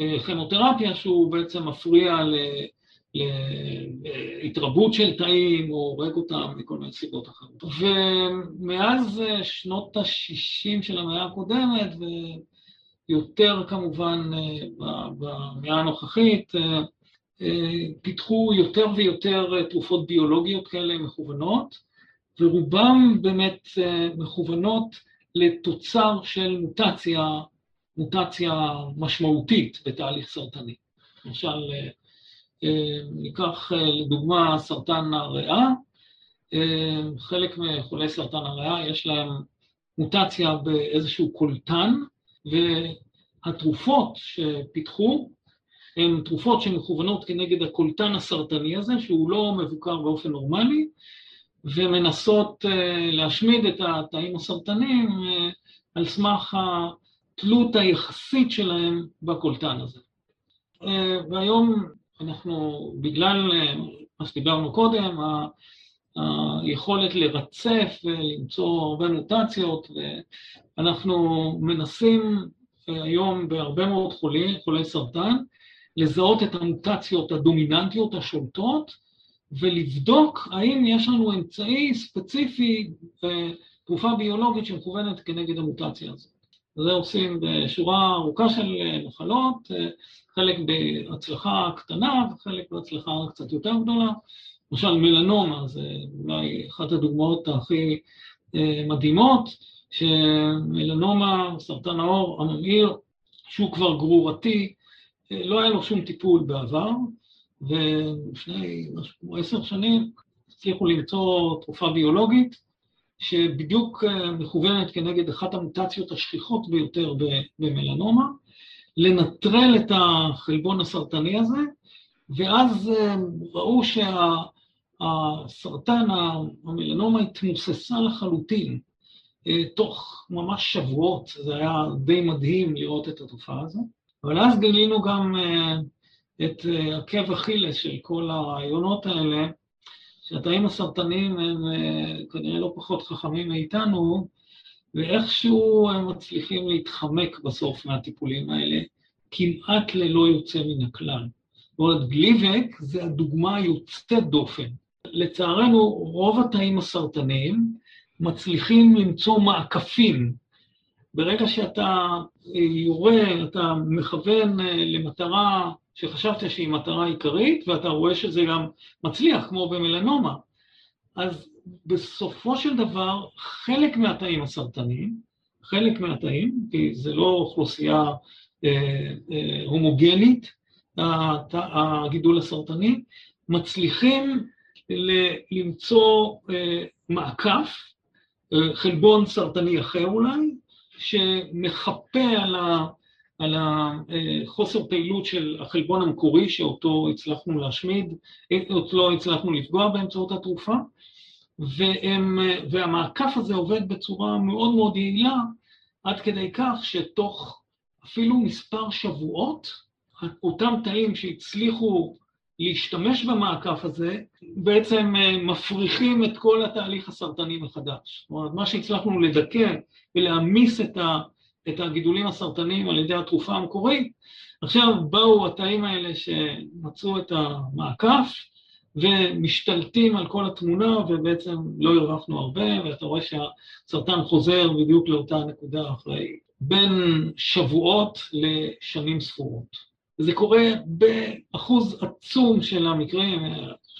אה, כימותרפיה, שהוא בעצם מפריע. להתרבות של תאים או הורג אותם מכל מיני סיבות אחרות. ומאז שנות ה-60 של המאה הקודמת, ויותר כמובן במאה הנוכחית, פיתחו יותר ויותר תרופות ביולוגיות כאלה מכוונות, ורובם באמת מכוונות לתוצר של מוטציה, מוטציה משמעותית בתהליך סרטני. למשל, אה, ניקח אה, לדוגמה סרטן הריאה, אה, חלק מחולי סרטן הריאה יש להם מוטציה באיזשהו קולטן, והתרופות שפיתחו הן תרופות שמכוונות כנגד הקולטן הסרטני הזה, שהוא לא מבוקר באופן נורמלי, ומנסות להשמיד את התאים הסרטניים על סמך התלות היחסית שלהם בקולטן הזה. והיום אנחנו, בגלל אה, מה שדיברנו קודם, היכולת לרצף ולמצוא הרבה מוטציות, ואנחנו מנסים אה, היום בהרבה מאוד חולים, חולי סרטן, לזהות את המוטציות הדומיננטיות השולטות, ולבדוק האם יש לנו אמצעי ספציפי, אה, תרופה ביולוגית שמכוונת כנגד המוטציה הזאת. זה עושים בשורה ארוכה של מחלות, חלק בהצלחה קטנה וחלק בהצלחה קצת יותר גדולה. למשל מלנומה זה אולי אחת הדוגמאות הכי אה, מדהימות, שמלנומה, סרטן העור הממאיר, שהוא כבר גרורתי, לא היה לו שום טיפול בעבר, ולפני משהו כמו עשר שנים הצליחו למצוא תרופה ביולוגית שבדיוק מכוונת כנגד אחת המוטציות השכיחות ביותר במלנומה, לנטרל את החלבון הסרטני הזה, ואז ראו שהסרטן, המלנומה התמוססה לחלוטין תוך ממש שבועות, זה היה די מדהים לראות את התופעה הזו. אבל אז גילינו גם את עקב אכילס של כל הרעיונות האלה, שהתאים הסרטניים הם כנראה לא פחות חכמים מאיתנו, ואיכשהו הם מצליחים להתחמק בסוף מהטיפולים האלה, כמעט ללא יוצא מן הכלל. זאת אומרת, גליבק זה הדוגמה היוצאת דופן. לצערנו, רוב התאים הסרטניים מצליחים למצוא מעקפים. ברגע שאתה יורה, אתה מכוון למטרה שחשבת שהיא מטרה עיקרית, ואתה רואה שזה גם מצליח, כמו במלנומה, אז בסופו של דבר, חלק מהתאים הסרטניים, חלק מהתאים, כי זה לא אוכלוסייה אה, אה, הומוגנית, הגידול הסרטני, מצליחים למצוא אה, מעקף, חלבון סרטני אחר אולי, שמחפה על, ה, על החוסר פעילות של החלבון המקורי שאותו הצלחנו להשמיד, אותו לא הצלחנו לפגוע באמצעות התרופה, והם, והמעקף הזה עובד בצורה מאוד מאוד יעילה, עד כדי כך שתוך אפילו מספר שבועות, אותם תאים שהצליחו להשתמש במעקף הזה, בעצם מפריחים את כל התהליך הסרטני מחדש. זאת אומרת, מה שהצלחנו לדכא ולהעמיס את, ה, את הגידולים הסרטניים על ידי התרופה המקורית, עכשיו באו התאים האלה שמצאו את המעקף, ומשתלטים על כל התמונה, ובעצם לא הרווחנו הרבה, ואתה רואה שהסרטן חוזר בדיוק לאותה נקודה אחרי בין שבועות לשנים ספורות. זה קורה באחוז עצום של המקרים,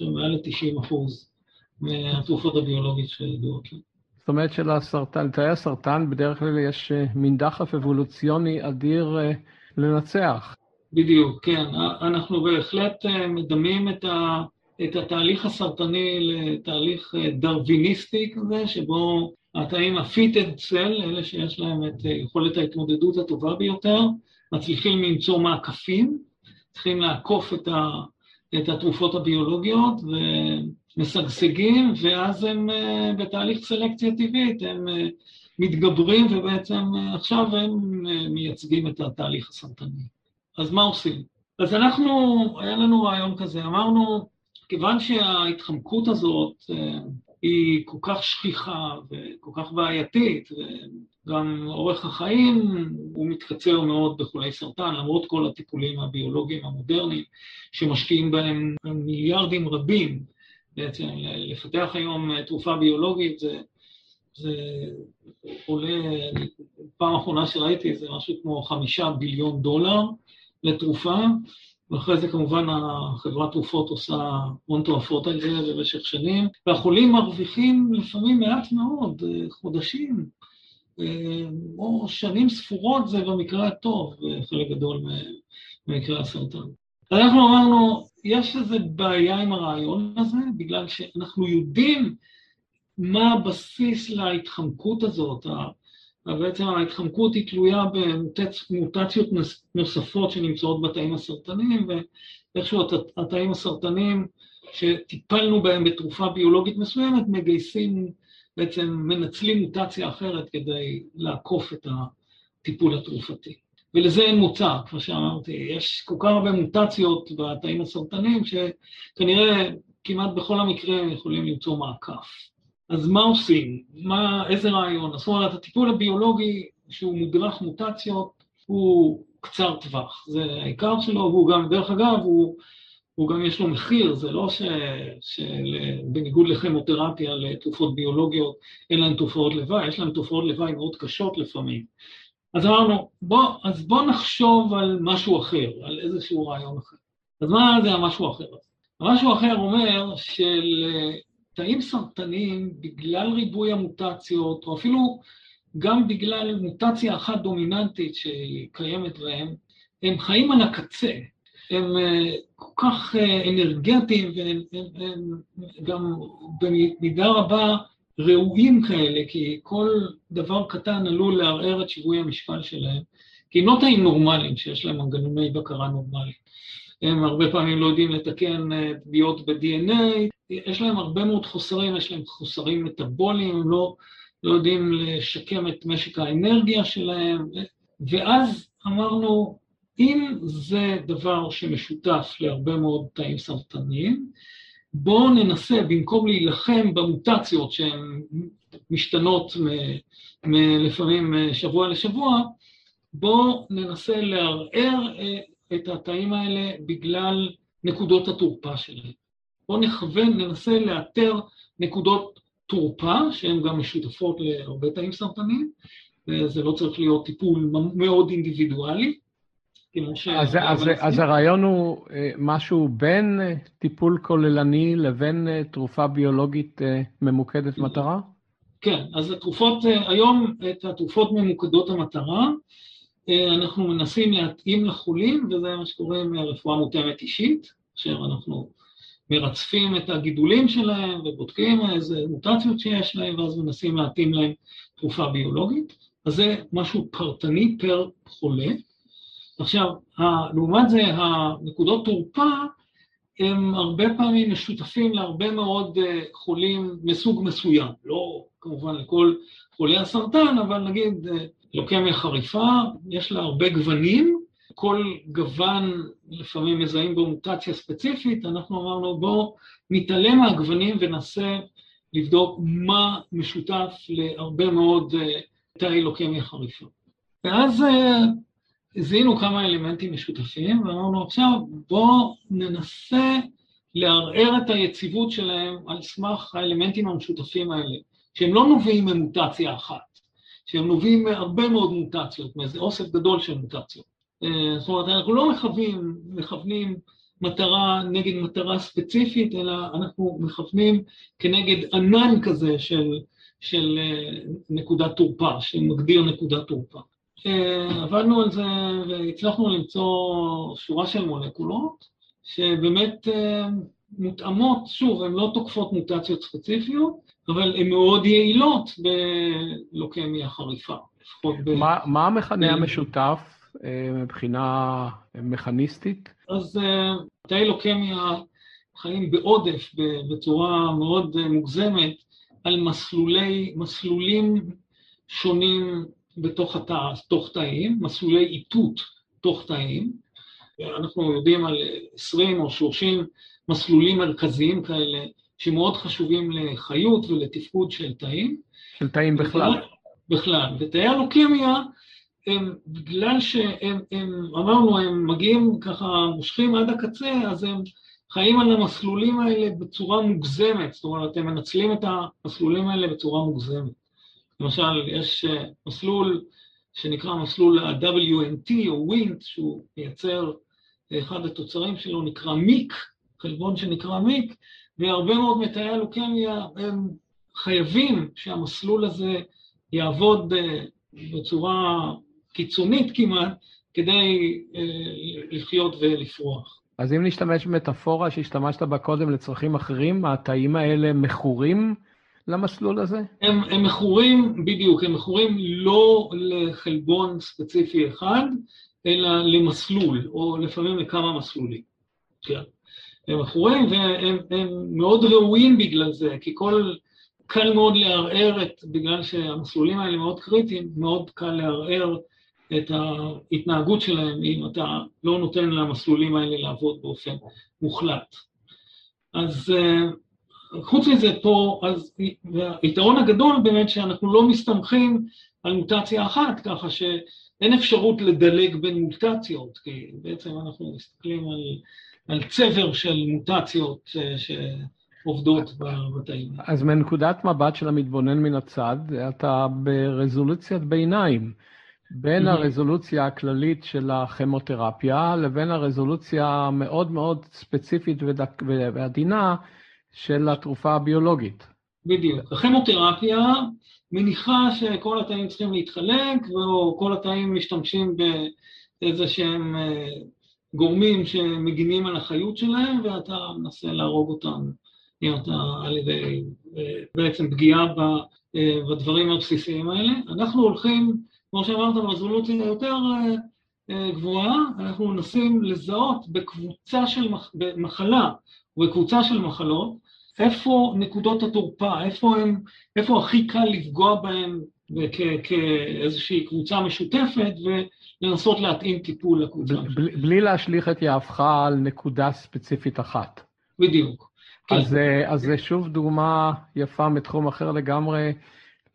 מעל ל-90 אחוז מהתרופות הביולוגיות שידועות לי. זאת אומרת שלסרטן, תאי הסרטן בדרך כלל יש מין דחף אבולוציוני אדיר לנצח. בדיוק, כן. אנחנו בהחלט מדמים את ה... את התהליך הסרטני לתהליך דרוויניסטי כזה, שבו התאים הפיטד סל, אלה שיש להם את יכולת ההתמודדות הטובה ביותר, מצליחים למצוא מעקפים, צריכים לעקוף את, ה, את התרופות הביולוגיות ומשגשגים, ואז הם בתהליך סלקציה טבעית, הם מתגברים ובעצם עכשיו הם מייצגים את התהליך הסרטני. אז מה עושים? אז אנחנו, היה לנו רעיון כזה, אמרנו, כיוון שההתחמקות הזאת היא כל כך שכיחה וכל כך בעייתית, וגם אורך החיים הוא מתקצר מאוד בחולי סרטן, למרות כל הטיפולים הביולוגיים המודרניים שמשקיעים בהם מיליארדים רבים. בעצם לפתח היום תרופה ביולוגית זה, זה עולה, פעם אחרונה שראיתי זה משהו כמו חמישה ביליון דולר לתרופה, ואחרי זה כמובן החברת תרופות עושה הון תועפות על זה במשך שנים, והחולים מרוויחים לפעמים מעט מאוד, חודשים, או שנים ספורות זה במקרה הטוב, חלק גדול ממקרה הסרטן. אנחנו אמרנו, יש איזו בעיה עם הרעיון הזה, בגלל שאנחנו יודעים מה הבסיס להתחמקות הזאת, ובעצם ההתחמקות היא תלויה במוטציות נוספות שנמצאות בתאים הסרטניים, ואיכשהו התאים הסרטניים שטיפלנו בהם בתרופה ביולוגית מסוימת, מגייסים, בעצם מנצלים מוטציה אחרת כדי לעקוף את הטיפול התרופתי. ולזה אין מוצא, כמו שאמרתי, יש כל כך הרבה מוטציות בתאים הסרטניים, שכנראה כמעט בכל המקרים יכולים למצוא מעקף. אז מה עושים? מה, איזה רעיון? זאת אומרת, הטיפול הביולוגי שהוא מודרך מוטציות הוא קצר טווח, זה העיקר שלו, והוא גם, דרך אגב, הוא, הוא גם יש לו מחיר, זה לא שבניגוד לכימותרפיה, לתרופות ביולוגיות, אין להן תופעות לוואי, יש להן תופעות לוואי מאוד קשות לפעמים. אז אמרנו, בוא, אז בוא נחשוב על משהו אחר, על איזשהו רעיון אחר. אז מה זה המשהו אחר? המשהו אחר אומר של תאים סרטניים, בגלל ריבוי המוטציות, או אפילו גם בגלל מוטציה אחת דומיננטית שהיא קיימת בהם, הם חיים על הקצה, הם אה, כל כך אה, אנרגטיים והם הם, הם גם במידה רבה ראויים כאלה, כי כל דבר קטן עלול לערער את שיווי המשקל שלהם, כי הם לא תאים נורמליים שיש להם מנגנוני בקרה נורמליים. הם הרבה פעמים לא יודעים לתקן פגיעות ב-DNA, יש להם הרבה מאוד חוסרים, יש להם חוסרים מטאבוליים, הם לא, לא יודעים לשקם את משק האנרגיה שלהם, ואז אמרנו, אם זה דבר שמשותף להרבה מאוד תאים סרטניים, בואו ננסה, במקום להילחם במוטציות שהן משתנות מ- לפעמים שבוע לשבוע, בואו ננסה לערער אה, את התאים האלה בגלל נקודות התורפה שלהם. בואו נכוון, ננסה לאתר נקודות תורפה, שהן גם משותפות להרבה תאים סרטניים, וזה לא צריך להיות טיפול מאוד אינדיבידואלי. אז, אז, אז הרעיון הוא אה, משהו בין אה, טיפול כוללני לבין אה, תרופה ביולוגית ממוקדת מטרה? כן, אז התרופות, היום את התרופות ממוקדות המטרה, אנחנו מנסים להתאים לחולים, וזה מה שקוראים רפואה מותאמת אישית, כאשר אנחנו מרצפים את הגידולים שלהם ובודקים איזה מוטציות שיש להם, ואז מנסים להתאים להם תרופה ביולוגית. אז זה משהו פרטני פר חולה. עכשיו, לעומת זה, הנקודות תורפה הם הרבה פעמים משותפים להרבה מאוד אה, חולים מסוג מסוים, לא כמובן לכל חולי הסרטן, אבל נגיד אה, לוקמיה חריפה, יש לה הרבה גוונים, כל גוון לפעמים מזהים בו מוטציה ספציפית, אנחנו אמרנו בואו נתעלם מהגוונים וננסה לבדוק מה משותף להרבה מאוד אה, תאי לוקמיה חריפה. ואז זיהינו כמה אלמנטים משותפים, ואמרנו עכשיו בואו ננסה לערער את היציבות שלהם על סמך האלמנטים המשותפים האלה, שהם לא נובעים ממוטציה אחת, שהם נובעים מהרבה מאוד מוטציות, מאיזה אוסף גדול של מוטציות. אה, זאת אומרת, אנחנו לא מכוונים, מכוונים מטרה נגד מטרה ספציפית, אלא אנחנו מכוונים כנגד ענן כזה של, של אה, נקודת תורפה, שמגדיר נקודת תורפה. עבדנו על זה והצלחנו למצוא שורה של מולקולות שבאמת אה, מותאמות, שוב, הן לא תוקפות מוטציות ספציפיות, אבל הן מאוד יעילות בלוקמיה חריפה, לפחות ב... מה, מה המכנה המשותף אה, מבחינה מכניסטית? אז אה, תאי לוקמיה חיים בעודף בצורה מאוד מוגזמת על מסלולי, מסלולים שונים בתוך התא, תוך תאים, מסלולי איתות תוך תאים. אנחנו יודעים על 20 או 30 מסלולים מרכזיים כאלה שמאוד חשובים לחיות ולתפקוד של תאים. של תאים בכלל. בכלל. ותאי הלוקמיה הם, בגלל שהם, הם, אמרנו, הם מגיעים ככה, מושכים עד הקצה, אז הם חיים על המסלולים האלה בצורה מוגזמת, זאת אומרת, הם מנצלים את המסלולים האלה בצורה מוגזמת. למשל, יש אה, מסלול שנקרא מסלול ה-WNT או WINT, שהוא מייצר, אחד התוצרים שלו נקרא מיק, חלבון שנקרא מיק, והרבה מאוד מתאי הלוקמיה הם חייבים שהמסלול הזה יעבוד אה, בצורה קיצונית כמעט, כדי אה, לחיות ולפרוח. אז אם נשתמש במטאפורה שהשתמשת בה קודם לצרכים אחרים, התאים האלה מכורים למסלול הזה? הם, הם מכורים, בדיוק, הם מכורים לא לחלבון ספציפי אחד, אלא למסלול, או לפעמים לכמה מסלולים. כן. הם מכורים והם מאוד ראויים בגלל זה, כי כל, קל מאוד לערער את, בגלל שהמסלולים האלה מאוד קריטיים, מאוד קל לערער את ההתנהגות שלהם אם אתה לא נותן למסלולים האלה לעבוד באופן מוחלט. אז חוץ מזה פה, אז היתרון הגדול באמת שאנחנו לא מסתמכים על מוטציה אחת, ככה שאין אפשרות לדלג בין מוטציות, כי בעצם אנחנו מסתכלים על, על צבר של מוטציות שעובדות בתאים. אז מנקודת מבט של המתבונן מן הצד, אתה ברזולוציית ביניים. בין הרזולוציה הכללית של הכימותרפיה לבין הרזולוציה המאוד מאוד ספציפית ועדינה של התרופה הביולוגית. בדיוק. הכימותרפיה מניחה שכל התאים צריכים להתחלק, וכל התאים משתמשים איזה שהם גורמים שמגינים על החיות שלהם, ואתה מנסה להרוג אותם אם אתה על ידי בעצם פגיעה בדברים הבסיסיים האלה. אנחנו הולכים, כמו שאמרת, ברזולוציה יותר גבוהה, אנחנו מנסים לזהות בקבוצה של מחלה ובקבוצה של מחלות, איפה נקודות התורפה, איפה, הם, איפה הכי קל לפגוע בהם כאיזושהי קבוצה משותפת ולנסות להתאים טיפול לקבוצה. בלי, בלי להשליך את יהבך על נקודה ספציפית אחת. בדיוק. אז, כן. אז זה שוב דוגמה יפה מתחום אחר לגמרי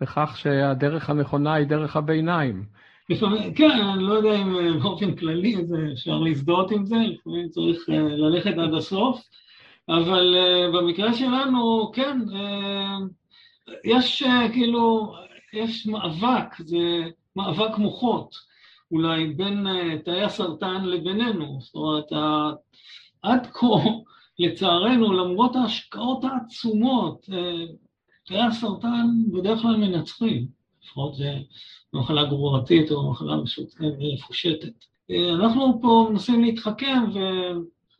לכך שהדרך הנכונה היא דרך הביניים. לפעמים, כן, אני לא יודע אם באופן כללי אפשר להזדהות עם זה, לפעמים צריך ללכת עד הסוף. אבל uh, במקרה שלנו, כן, uh, יש uh, כאילו, יש מאבק, זה מאבק מוחות, אולי בין תאי הסרטן לבינינו. זאת אומרת, עד כה, לצערנו, למרות ההשקעות העצומות, תאי הסרטן בדרך כלל מנצחים, לפחות זה מחלה גרורתית או מחלה מפושטת. אנחנו פה מנסים להתחכם ו...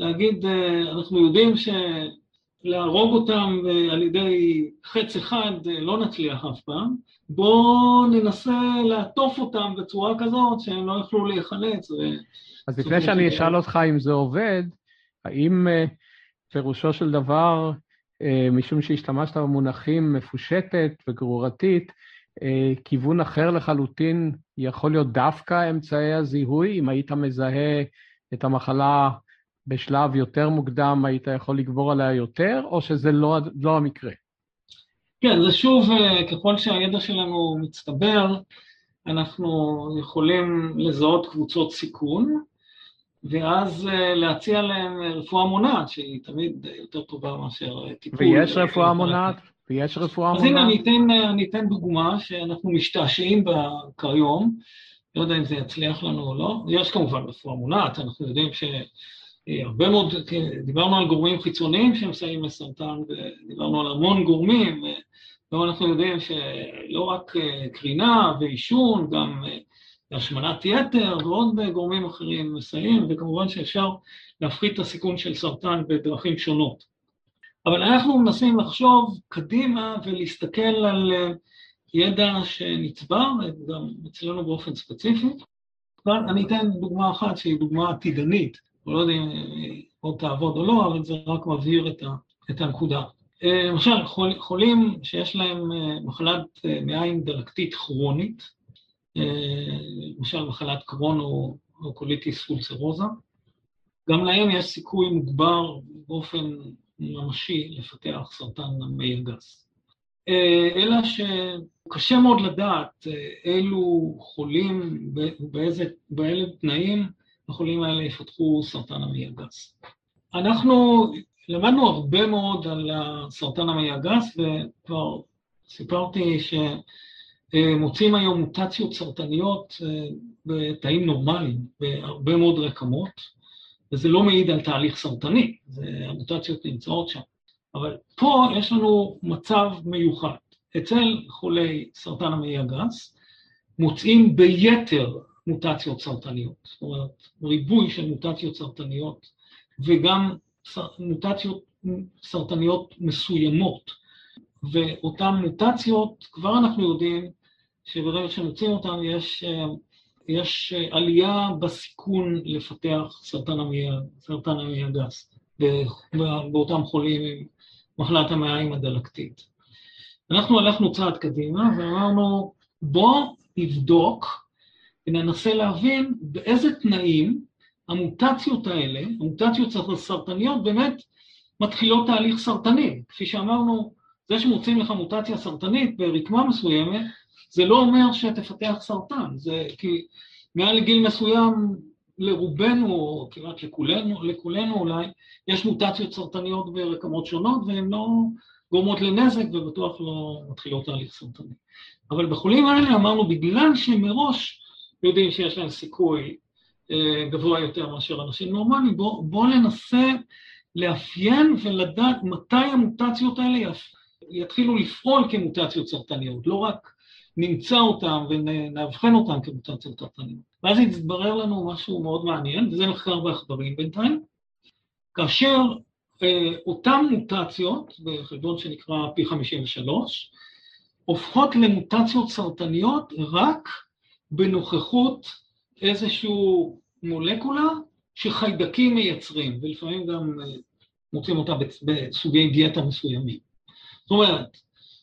להגיד, אה, אנחנו יודעים שלהרוג אותם אה, על ידי חץ אחד אה, לא נצליח אף פעם, בואו ננסה לעטוף אותם בצורה כזאת שהם לא יוכלו להיחלץ. אז לפני שאני אשאל אותך אם זה עובד, האם פירושו של דבר, משום שהשתמשת במונחים מפושטת וגרורתית, כיוון אחר לחלוטין יכול להיות דווקא אמצעי הזיהוי, אם היית מזהה את המחלה בשלב יותר מוקדם היית יכול לגבור עליה יותר, או שזה לא, לא המקרה? כן, זה שוב, אה, ככל שהידע שלנו מצטבר, אנחנו יכולים לזהות קבוצות סיכון, ואז אה, להציע להם רפואה מונעת, שהיא תמיד יותר טובה מאשר טיפול. ויש רפואה מונעת? ויש רפואה מונעת? אז הנה, אני אתן, אה, אני אתן דוגמה שאנחנו משתעשעים בה כיום, לא יודע אם זה יצליח לנו או לא. יש כמובן רפואה מונעת, אנחנו יודעים ש... אה, הרבה מאוד, דיברנו על גורמים חיצוניים שמסייעים לסרטן, ודיברנו על המון גורמים, והיום אנחנו יודעים שלא רק אה, קרינה ועישון, גם אה, השמנת יתר ועוד גורמים אחרים מסייעים, וכמובן שאפשר להפחית את הסיכון של סרטן בדרכים שונות. אבל אנחנו מנסים לחשוב קדימה ולהסתכל על ידע שנצבר, גם אצלנו באופן ספציפי. אני אתן דוגמה אחת שהיא דוגמה עתידנית. לא יודעים אם עוד תעבוד או לא, אבל זה רק מבהיר את, ה, את הנקודה. אה, למשל, חול, חולים שיש להם אה, מחלת אה, מעיים דלקתית כרונית, למשל מחלת קרון או, או קוליטיס אולצרוזה, גם להם יש סיכוי מוגבר באופן ממשי לפתח סרטן המעי הגס. אלא שקשה מאוד לדעת אילו חולים ובאילו תנאים החולים האלה יפתחו סרטן המעי הגס. אנחנו למדנו הרבה מאוד על הסרטן המעי הגס, וכבר סיפרתי שמוצאים היום מוטציות סרטניות אה, בתאים נורמליים, בהרבה מאוד רקמות, וזה לא מעיד על תהליך סרטני, המוטציות נמצאות שם. אבל פה יש לנו מצב מיוחד. אצל חולי סרטן המעי הגס מוצאים ביתר מוטציות סרטניות, זאת אומרת, ריבוי של מוטציות סרטניות וגם מוטציות סרטניות מסוימות, ואותן מוטציות, כבר אנחנו יודעים שברגע שמוצאים אותן יש, יש עלייה בסיכון לפתח סרטן המעי, סרטן המעי הגס באותם חולים עם מחלת המעיים הדלקתית. אנחנו הלכנו צעד קדימה ואמרנו, בוא נבדוק וננסה להבין באיזה תנאים המוטציות האלה, המוטציות הסרטניות באמת מתחילות תהליך סרטני. כפי שאמרנו, זה שמוצאים לך מוטציה סרטנית ברקמה מסוימת, זה לא אומר שתפתח סרטן, זה כי מעל לגיל מסוים לרובנו, או כמעט לכולנו, לכולנו אולי, יש מוטציות סרטניות ברקמות שונות והן לא גורמות לנזק ובטוח לא מתחילות תהליך סרטני. אבל בחולים האלה אמרנו, בגלל שמראש יודעים שיש להם סיכוי אה, גבוה יותר מאשר אנשים נורמליים, בואו בוא ננסה לאפיין ולדעת מתי המוטציות האלה יתחילו לפעול כמוטציות סרטניות, לא רק נמצא אותם ונאבחן אותם כמוטציות סרטניות. ואז יתברר לנו משהו מאוד מעניין, וזה מחקר בעכברים בינתיים, כאשר אה, אותן מוטציות, בחשבון שנקרא פי 53, הופכות למוטציות סרטניות רק בנוכחות איזושהי מולקולה שחיידקים מייצרים, ולפעמים גם אה, מוצאים אותה בסוגי דיאטה מסוימים. זאת אומרת,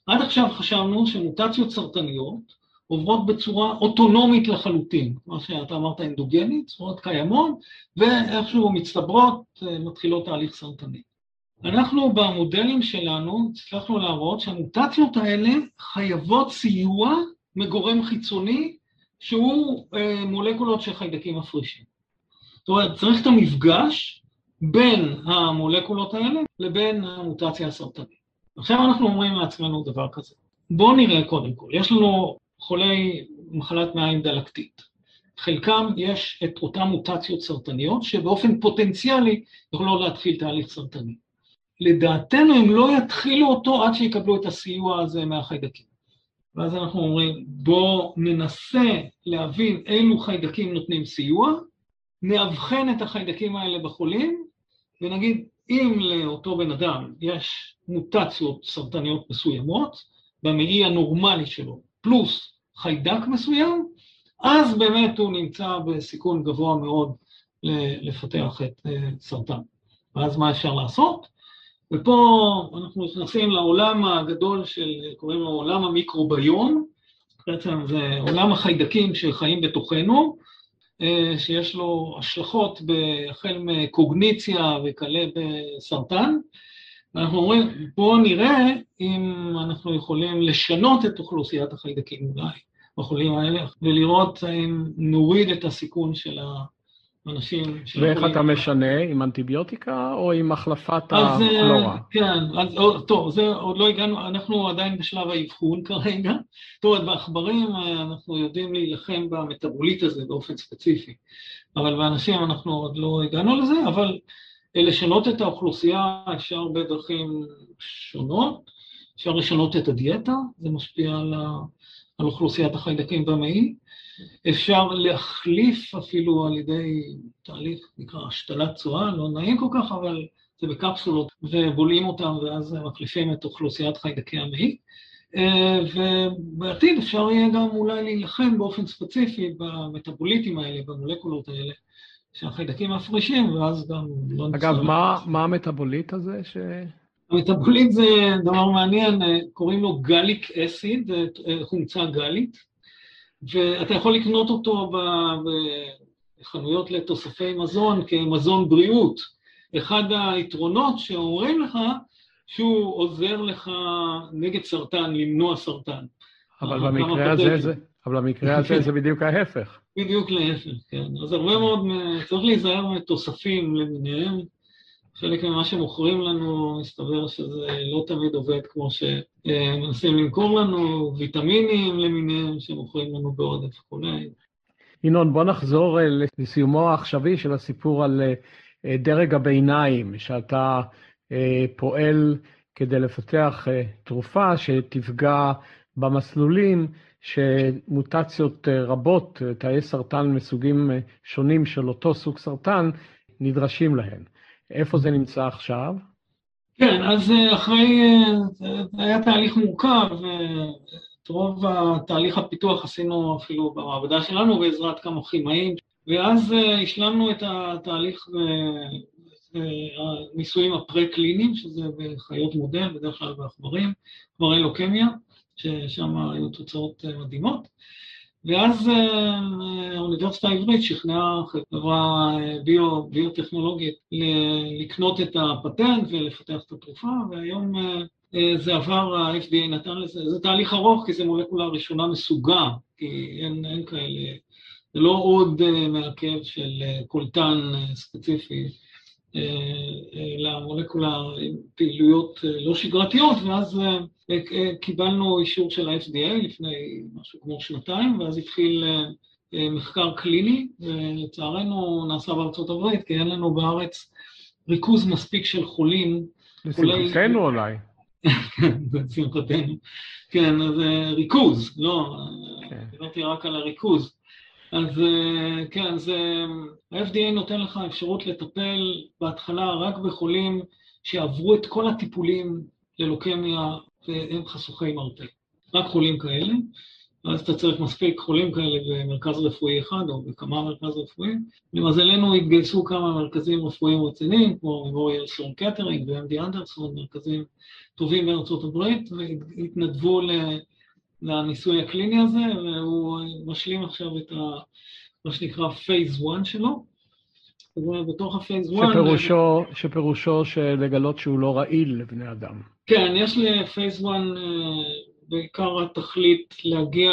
עד עכשיו חשבנו שמוטציות סרטניות עוברות בצורה אוטונומית לחלוטין, כמו שאתה אמרת אנדוגנית, אומרת קיימות, ואיכשהו מצטברות, אה, מתחילות תהליך סרטני. אנחנו במודלים שלנו הצלחנו להראות שהמוטציות האלה חייבות סיוע מגורם חיצוני שהוא אה, מולקולות של חיידקים מפרישים. זאת אומרת, צריך את המפגש בין המולקולות האלה לבין המוטציה הסרטנית. עכשיו אנחנו אומרים לעצמנו דבר כזה. בואו נראה קודם כל, יש לנו חולי מחלת מעיים דלקתית. חלקם יש את אותן מוטציות סרטניות שבאופן פוטנציאלי יכולו להתחיל תהליך סרטני. לדעתנו הם לא יתחילו אותו עד שיקבלו את הסיוע הזה מהחיידקים. ואז אנחנו אומרים, בואו ננסה להבין אילו חיידקים נותנים סיוע, נאבחן את החיידקים האלה בחולים, ונגיד, אם לאותו בן אדם יש מוטציות סרטניות מסוימות, במעי הנורמלי שלו, פלוס חיידק מסוים, אז באמת הוא נמצא בסיכון גבוה מאוד לפתח את אה, סרטן. ואז מה אפשר לעשות? ופה אנחנו נכנסים לעולם הגדול של, קוראים לו עולם המיקרוביום, בעצם זה עולם החיידקים שחיים בתוכנו, אה, שיש לו השלכות החל מקוגניציה וכלה בסרטן. אנחנו אומרים, בואו נראה אם אנחנו יכולים לשנות את אוכלוסיית החיידקים אולי בחולים האלה, ולראות אם נוריד את הסיכון של האנשים ואיך אתה משנה, עם אנטיביוטיקה או עם החלפת אה, הפלורה? כן, אז טוב, זה עוד לא הגענו, אנחנו עדיין בשלב האבחון כרגע. אומרת, בעכברים אה, אנחנו יודעים להילחם במטאבוליט הזה באופן ספציפי, אבל באנשים אנחנו עוד לא הגענו לזה, אבל לשנות את האוכלוסייה אפשר בדרכים שונות, אפשר לשנות את הדיאטה, זה משפיע על, ה, על אוכלוסיית החיידקים במעי, אפשר להחליף אפילו על ידי תהליך, נקרא השתלת צואה, לא נעים כל כך, אבל זה בקפסולות, ובולעים אותם ואז מחליפים את אוכלוסיית חיידקי המעי. אה, ובעתיד אפשר יהיה גם אולי להילחם באופן ספציפי במטאבוליטים האלה, במולקולות האלה, שהחיידקים מפרישים, ואז גם לא נצטרך... אגב, מה, מה המטאבוליט הזה ש... המטאבוליט זה דבר מעניין, קוראים לו גליק אסיד, חומצה גלית, ואתה יכול לקנות אותו בחנויות לתוספי מזון כמזון בריאות. אחד היתרונות שאומרים לך, שהוא עוזר לך נגד סרטן, למנוע סרטן. אבל במקרה הזה זה, אבל במקרה הזה זה בדיוק ההפך. בדיוק להפך, כן. אז הרבה מאוד, צריך להיזהר מתוספים למיניהם. חלק ממה שמוכרים לנו, מסתבר שזה לא תמיד עובד כמו שמנסים למכור לנו, ויטמינים למיניהם שמוכרים לנו בעודף וכולי. ינון, בוא נחזור לסיומו העכשווי של הסיפור על אה, דרג הביניים, שאתה אה, פועל כדי לפתח אה, תרופה שתפגע במסלולים שמוטציות אה, רבות, אה, תאי סרטן מסוגים אה, שונים של אותו סוג סרטן, נדרשים להן. איפה זה נמצא עכשיו? כן, אז אחרי, היה תהליך מורכב, את רוב התהליך הפיתוח עשינו אפילו במעבדה שלנו בעזרת כמה כימאים, ואז השלמנו את התהליך הניסויים הפרה-קליניים, שזה בחיות מודל, בדרך כלל בעכברים, כבר אין לוקמיה, ששם היו תוצאות אה, מדהימות. ואז אה, האוניברסיטה העברית שכנעה חברה אה, ביו, ביוטכנולוגית לקנות את הפטנט ולפתח את התרופה, והיום זה עבר, ה-FDA נתן לזה, זה תהליך ארוך כי זו מולקולה ראשונה מסוגה, כי אין, אין כאלה, זה לא עוד מעכב של קולטן ספציפי אה, אה, למולקולה עם פעילויות אה, לא שגרתיות, ואז קיבלנו אישור של ה-FDA לפני משהו כמו שנתיים, ואז התחיל מחקר קליני, ולצערנו נעשה בארצות הברית, כי אין לנו בארץ ריכוז מספיק של חולים. לשמחתנו אולי. לשמחתנו. כן, אז ריכוז, לא, כן. דיברתי רק על הריכוז. אז כן, זה, ה-FDA נותן לך אפשרות לטפל בהתחלה רק בחולים שעברו את כל הטיפולים ללוקמיה והם חשוכי מרפא. רק חולים כאלה, ואז אתה צריך מספיק חולים כאלה במרכז רפואי אחד או בכמה מרכז רפואיים. למזלנו התגייסו כמה מרכזים רפואיים רציניים, כמו Memorial Sloan Kettering ו-MD Anderson, מרכזים טובים בארצות הברית, והתנדבו לניסוי הקליני הזה, והוא משלים עכשיו את ה, מה שנקרא phase 1 שלו. בתוך ה phase 1... שפירושו, שפירושו שלגלות שהוא לא רעיל לבני אדם. כן, יש ל phase 1 בעיקר התכלית להגיע,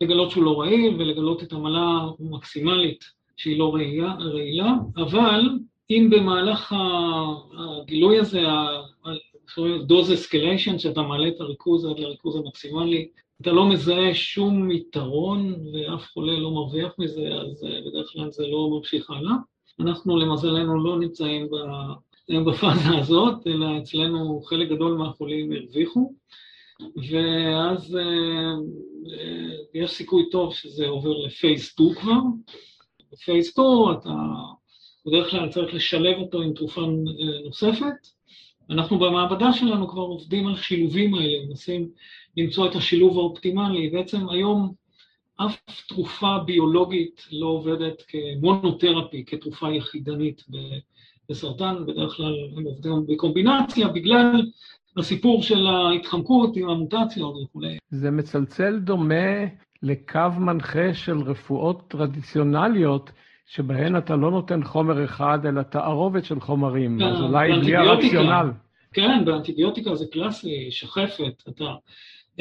לגלות שהוא לא רעיל ולגלות את המנה המקסימלית שהיא לא רעילה, רעילה אבל אם במהלך הגילוי הזה, דוז אסקליישן, שאתה מעלה את הריכוז עד לריכוז המקסימלי, אתה לא מזהה שום יתרון ואף חולה לא מרוויח מזה, אז בדרך כלל זה לא ממשיך הלאה. אנחנו למזלנו לא נמצאים בפאזה הזאת, אלא אצלנו חלק גדול מהחולים הרוויחו. ואז אה, אה, יש סיכוי טוב שזה עובר לפייס 2 כבר. בפייס 2 אתה בדרך כלל צריך לשלב אותו עם תרופה אה, נוספת. אנחנו במעבדה שלנו כבר עובדים על שילובים האלה, מנסים למצוא את השילוב האופטימלי. בעצם היום אף תרופה ביולוגית לא עובדת כמונותרפי, כתרופה יחידנית בסרטן, בדרך כלל הם עובדים בקומבינציה בגלל הסיפור של ההתחמקות עם המוטציות וכולי. זה מצלצל דומה לקו מנחה של רפואות טרדיציונליות, שבהן אתה לא נותן חומר אחד, אלא תערובת של חומרים, כן, אז אולי בלי הרציונל. כן, באנטיביוטיקה זה קלאסי, שחפת, אתה...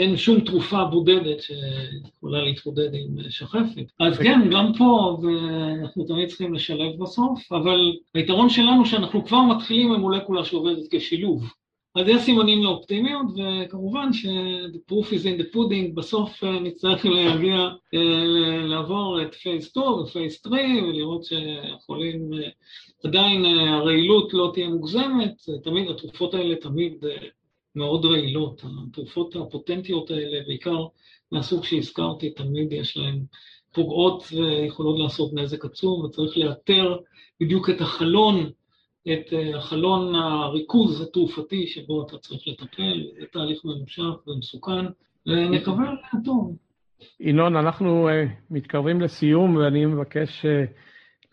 אין שום תרופה בודדת שיכולה להתמודד עם שחפת. אז כן, גם פה, ואנחנו תמיד צריכים לשלב בסוף, אבל היתרון שלנו שאנחנו כבר מתחילים עם מולקולה שעובדת כשילוב. אז יש סימנים לאופטימיות, וכמובן ש-the proof is in the pudding, בסוף אה, נצטרך להגיע, אה, לעבור את phase 2 ו phase 3 ולראות שהחולים, אה, עדיין הרעילות לא תהיה מוגזמת, תמיד, התרופות האלה תמיד מאוד רעילות, התרופות הפוטנטיות האלה, בעיקר מהסוג שהזכרתי, תמיד יש להן פוגעות ויכולות לעשות נזק עצום, וצריך לאתר בדיוק את החלון את אה, החלון הריכוז התעופתי שבו אתה צריך לטפל, זה תהליך ממושך ומסוכן, ונקווה טוב. ינון, אנחנו uh, מתקרבים לסיום, ואני מבקש uh,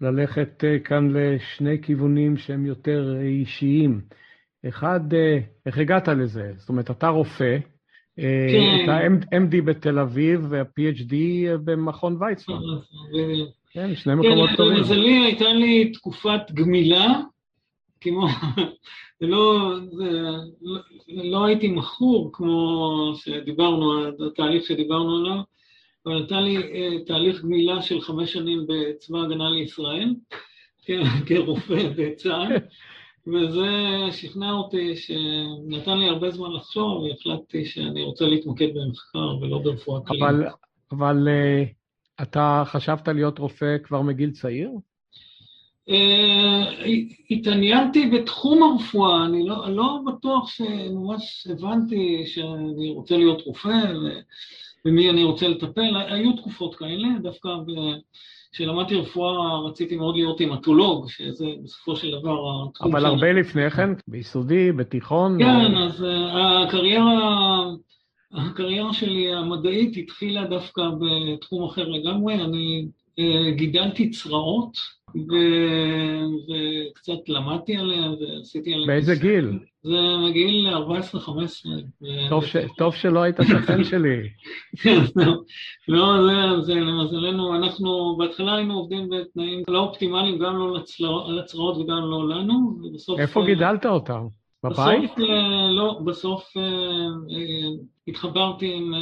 ללכת כאן לשני כיוונים שהם יותר אישיים. אחד, uh, איך הגעת לזה? זאת אומרת, אתה רופא, כן. אתה MD בתל אביב וה-PhD במכון ויצמן. כן, שני מקומות טובים. כן, למזלי הייתה לי תקופת גמילה כמו, זה לא, זה, לא, לא הייתי מכור כמו שדיברנו, התהליך שדיברנו עליו, אבל הייתה לי uh, תהליך גמילה של חמש שנים בצבא ההגנה לישראל, כרופא בצה"ל, וזה שכנע אותי, שנתן לי הרבה זמן לחשוב, והחלטתי שאני רוצה להתמקד במחקר ולא ברפואה קלינית. אבל, אבל uh, אתה חשבת להיות רופא כבר מגיל צעיר? אה, התעניינתי בתחום הרפואה, אני לא, לא בטוח שממש הבנתי שאני רוצה להיות רופא ומי אני רוצה לטפל, היו תקופות כאלה, דווקא כשלמדתי רפואה רציתי מאוד להיות הימטולוג, שזה בסופו של דבר התחום אבל הרבה לפני כן, ביסודי, בתיכון? כן, או... אז אה, הקריירה, הקריירה שלי המדעית התחילה דווקא בתחום אחר לגמרי, אני אה, גידלתי צרעות, וקצת למדתי עליה ועשיתי עליה... באיזה גיל? זה מגיל 14-15. טוב, שלא היית שכן שלי. לא, זה, זה למזלנו, אנחנו בהתחלה היינו עובדים בתנאים לא אופטימליים, גם לא לצרעות וגם לא לנו, ובסוף... איפה גידלת אותם? בבית? בסוף, אה, לא, בסוף אה, אה, התחברתי עם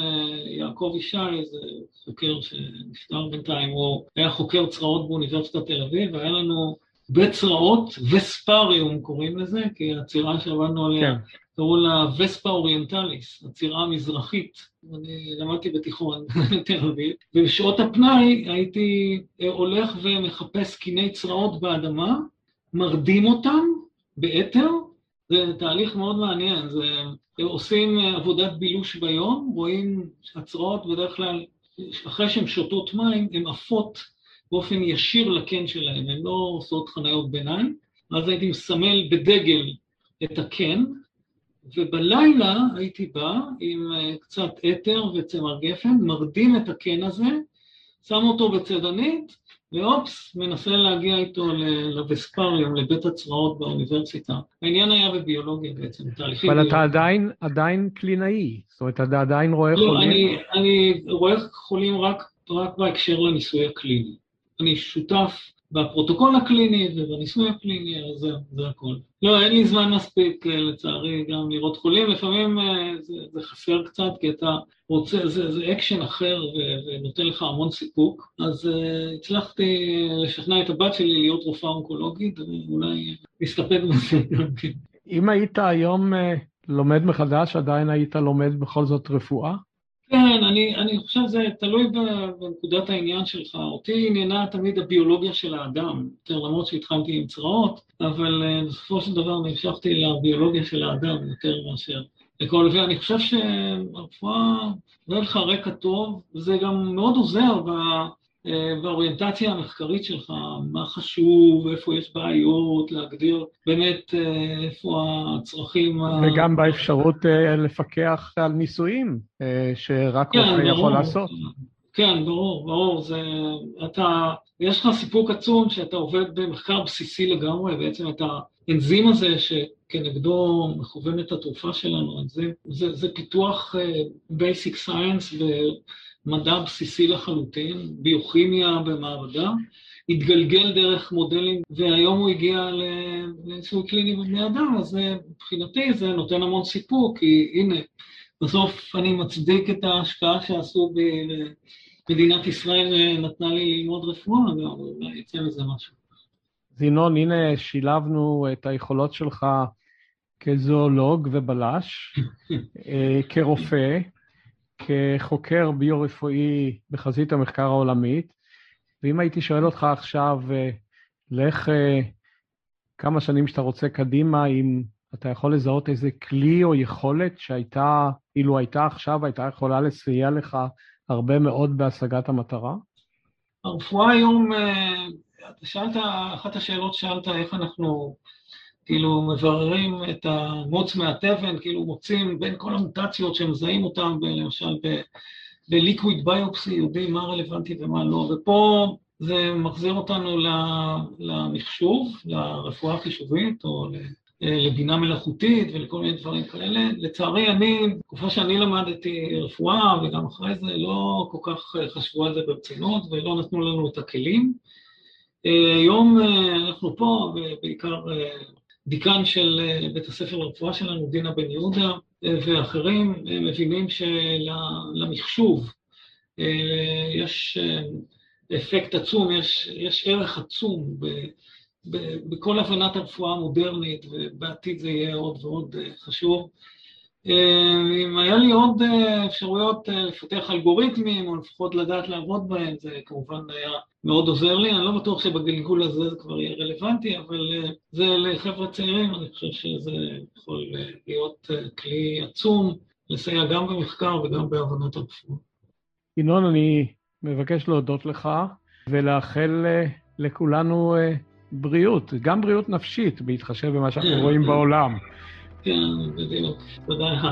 יעקב ישי, איזה חוקר שנפטר בינתיים, הוא היה חוקר צרעות באוניברסיטת תל אביב, והיה לנו בצרעות, וספריום קוראים לזה, כי הצירה שעבדנו עליה, כן. קראו לה וספה אוריינטליס, הצירה המזרחית. אני למדתי בתיכון בתל אביב, ובשעות הפנאי הייתי הולך ומחפש קיני צרעות באדמה, מרדים אותם באתר, זה תהליך מאוד מעניין, זה עושים עבודת בילוש ביום, רואים הצרעות בדרך כלל, אחרי שהן שותות מים, הן עפות באופן ישיר לקן שלהן, הן לא עושות חניות ביניים, אז הייתי מסמל בדגל את הקן, ובלילה הייתי בא עם קצת אתר וצמר גפן, מרדים את הקן הזה, שם אותו בצדנית, ואופס, מנסה להגיע איתו לווספריום, לבית הצרעות באוניברסיטה. העניין היה בביולוגיה בעצם, תהליכים... אבל אתה עדיין, עדיין קלינאי, זאת אומרת, אתה עדיין רואה לא, חולים? לא, אני, אני רואה חולים רק, רק בהקשר לניסוי הקליני. אני שותף בפרוטוקול הקליני ובניסוי הקליני, אז זה, זה הכל. לא, אין לי זמן מספיק, אה, לצערי, גם לראות חולים, לפעמים אה, זה, זה חסר קצת, כי אתה רוצה, זה, זה אקשן אחר ונותן לך המון סיפוק. אז uh, הצלחתי לשכנע את הבת שלי להיות רופאה אונקולוגית, ואולי נסתפק בזה גם כן. אם היית היום לומד מחדש, עדיין היית לומד בכל זאת רפואה? כן, אני, אני חושב שזה תלוי בנקודת העניין שלך. אותי עניינה תמיד הביולוגיה של האדם, יותר למרות שהתחלתי עם צרעות, אבל uh, בסופו של דבר נמשכתי לביולוגיה של האדם יותר מאשר לכל, ואני חושב שהרפואה, נראה לך רקע טוב, וזה גם מאוד עוזר באוריינטציה המחקרית שלך, מה חשוב, איפה יש בעיות, להגדיר באמת אה, איפה הצרכים... וגם באפשרות אה, לפקח על ניסויים, אה, שרק כן, רופא יכול לעשות. כן, ברור, ברור. זה, אתה, יש לך סיפוק עצום שאתה עובד במחקר בסיסי לגמרי, בעצם את האנזים הזה שכנגדו מכוונת התרופה שלנו, זה, זה, זה פיתוח uh, basic science מדע בסיסי לחלוטין, ביוכימיה במעבדה, התגלגל דרך מודלים, והיום הוא הגיע לניסוי קליני בבני אדם, אז מבחינתי זה נותן המון סיפוק, כי הנה, בסוף אני מצדיק את ההשקעה שעשו במדינת ישראל, נתנה לי ללמוד רפואה, ואולי יצא מזה משהו. זינון, הנה שילבנו את היכולות שלך כזואולוג ובלש, אה, כרופא, כחוקר ביו-רפואי בחזית המחקר העולמית, ואם הייתי שואל אותך עכשיו, אה, לך אה, כמה שנים שאתה רוצה קדימה, אם אתה יכול לזהות איזה כלי או יכולת שהייתה, אילו הייתה עכשיו, הייתה יכולה לסייע לך הרבה מאוד בהשגת המטרה? הרפואה היום, אה, שאלת, אחת השאלות שאלת איך אנחנו כאילו מבררים את המוץ מהתבן, כאילו מוצאים בין כל המוטציות שמזהים אותן, למשל בליקוויד ביופסי, יודעים מה רלוונטי ומה לא, ופה זה מחזיר אותנו למחשוב, לרפואה החישובית, או לבינה מלאכותית ולכל מיני דברים כאלה. לצערי, אני, בתקופה שאני למדתי רפואה, וגם אחרי זה, לא כל כך חשבו על זה ברצינות, ולא נתנו לנו את הכלים. היום אנחנו פה, ובעיקר דיקן של אה, בית הספר לרפואה שלנו, דינה בן יהודה, אה, ואחרים אה, מבינים שלמחשוב יש אפקט עצום, יש, יש ערך עצום ב, ב, בכל הבנת הרפואה המודרנית, ובעתיד זה יהיה עוד ועוד חשוב. אה, אם היה לי עוד אה, אפשרויות אה, לפתח אלגוריתמים, או לפחות לדעת לעבוד בהם, זה כמובן היה מאוד עוזר לי. אני לא בטוח שבגלגול הזה זה כבר יהיה רלוונטי, אבל זה לחבר'ה צעירים, אני חושב שזה יכול להיות כלי עצום, לסייע גם במחקר וגם בהבנת הרפואה. ינון, אני מבקש להודות לך ולאחל לכולנו בריאות, גם בריאות נפשית, בהתחשב במה שאנחנו רואים בעולם. כן, בדיוק. תודה לך.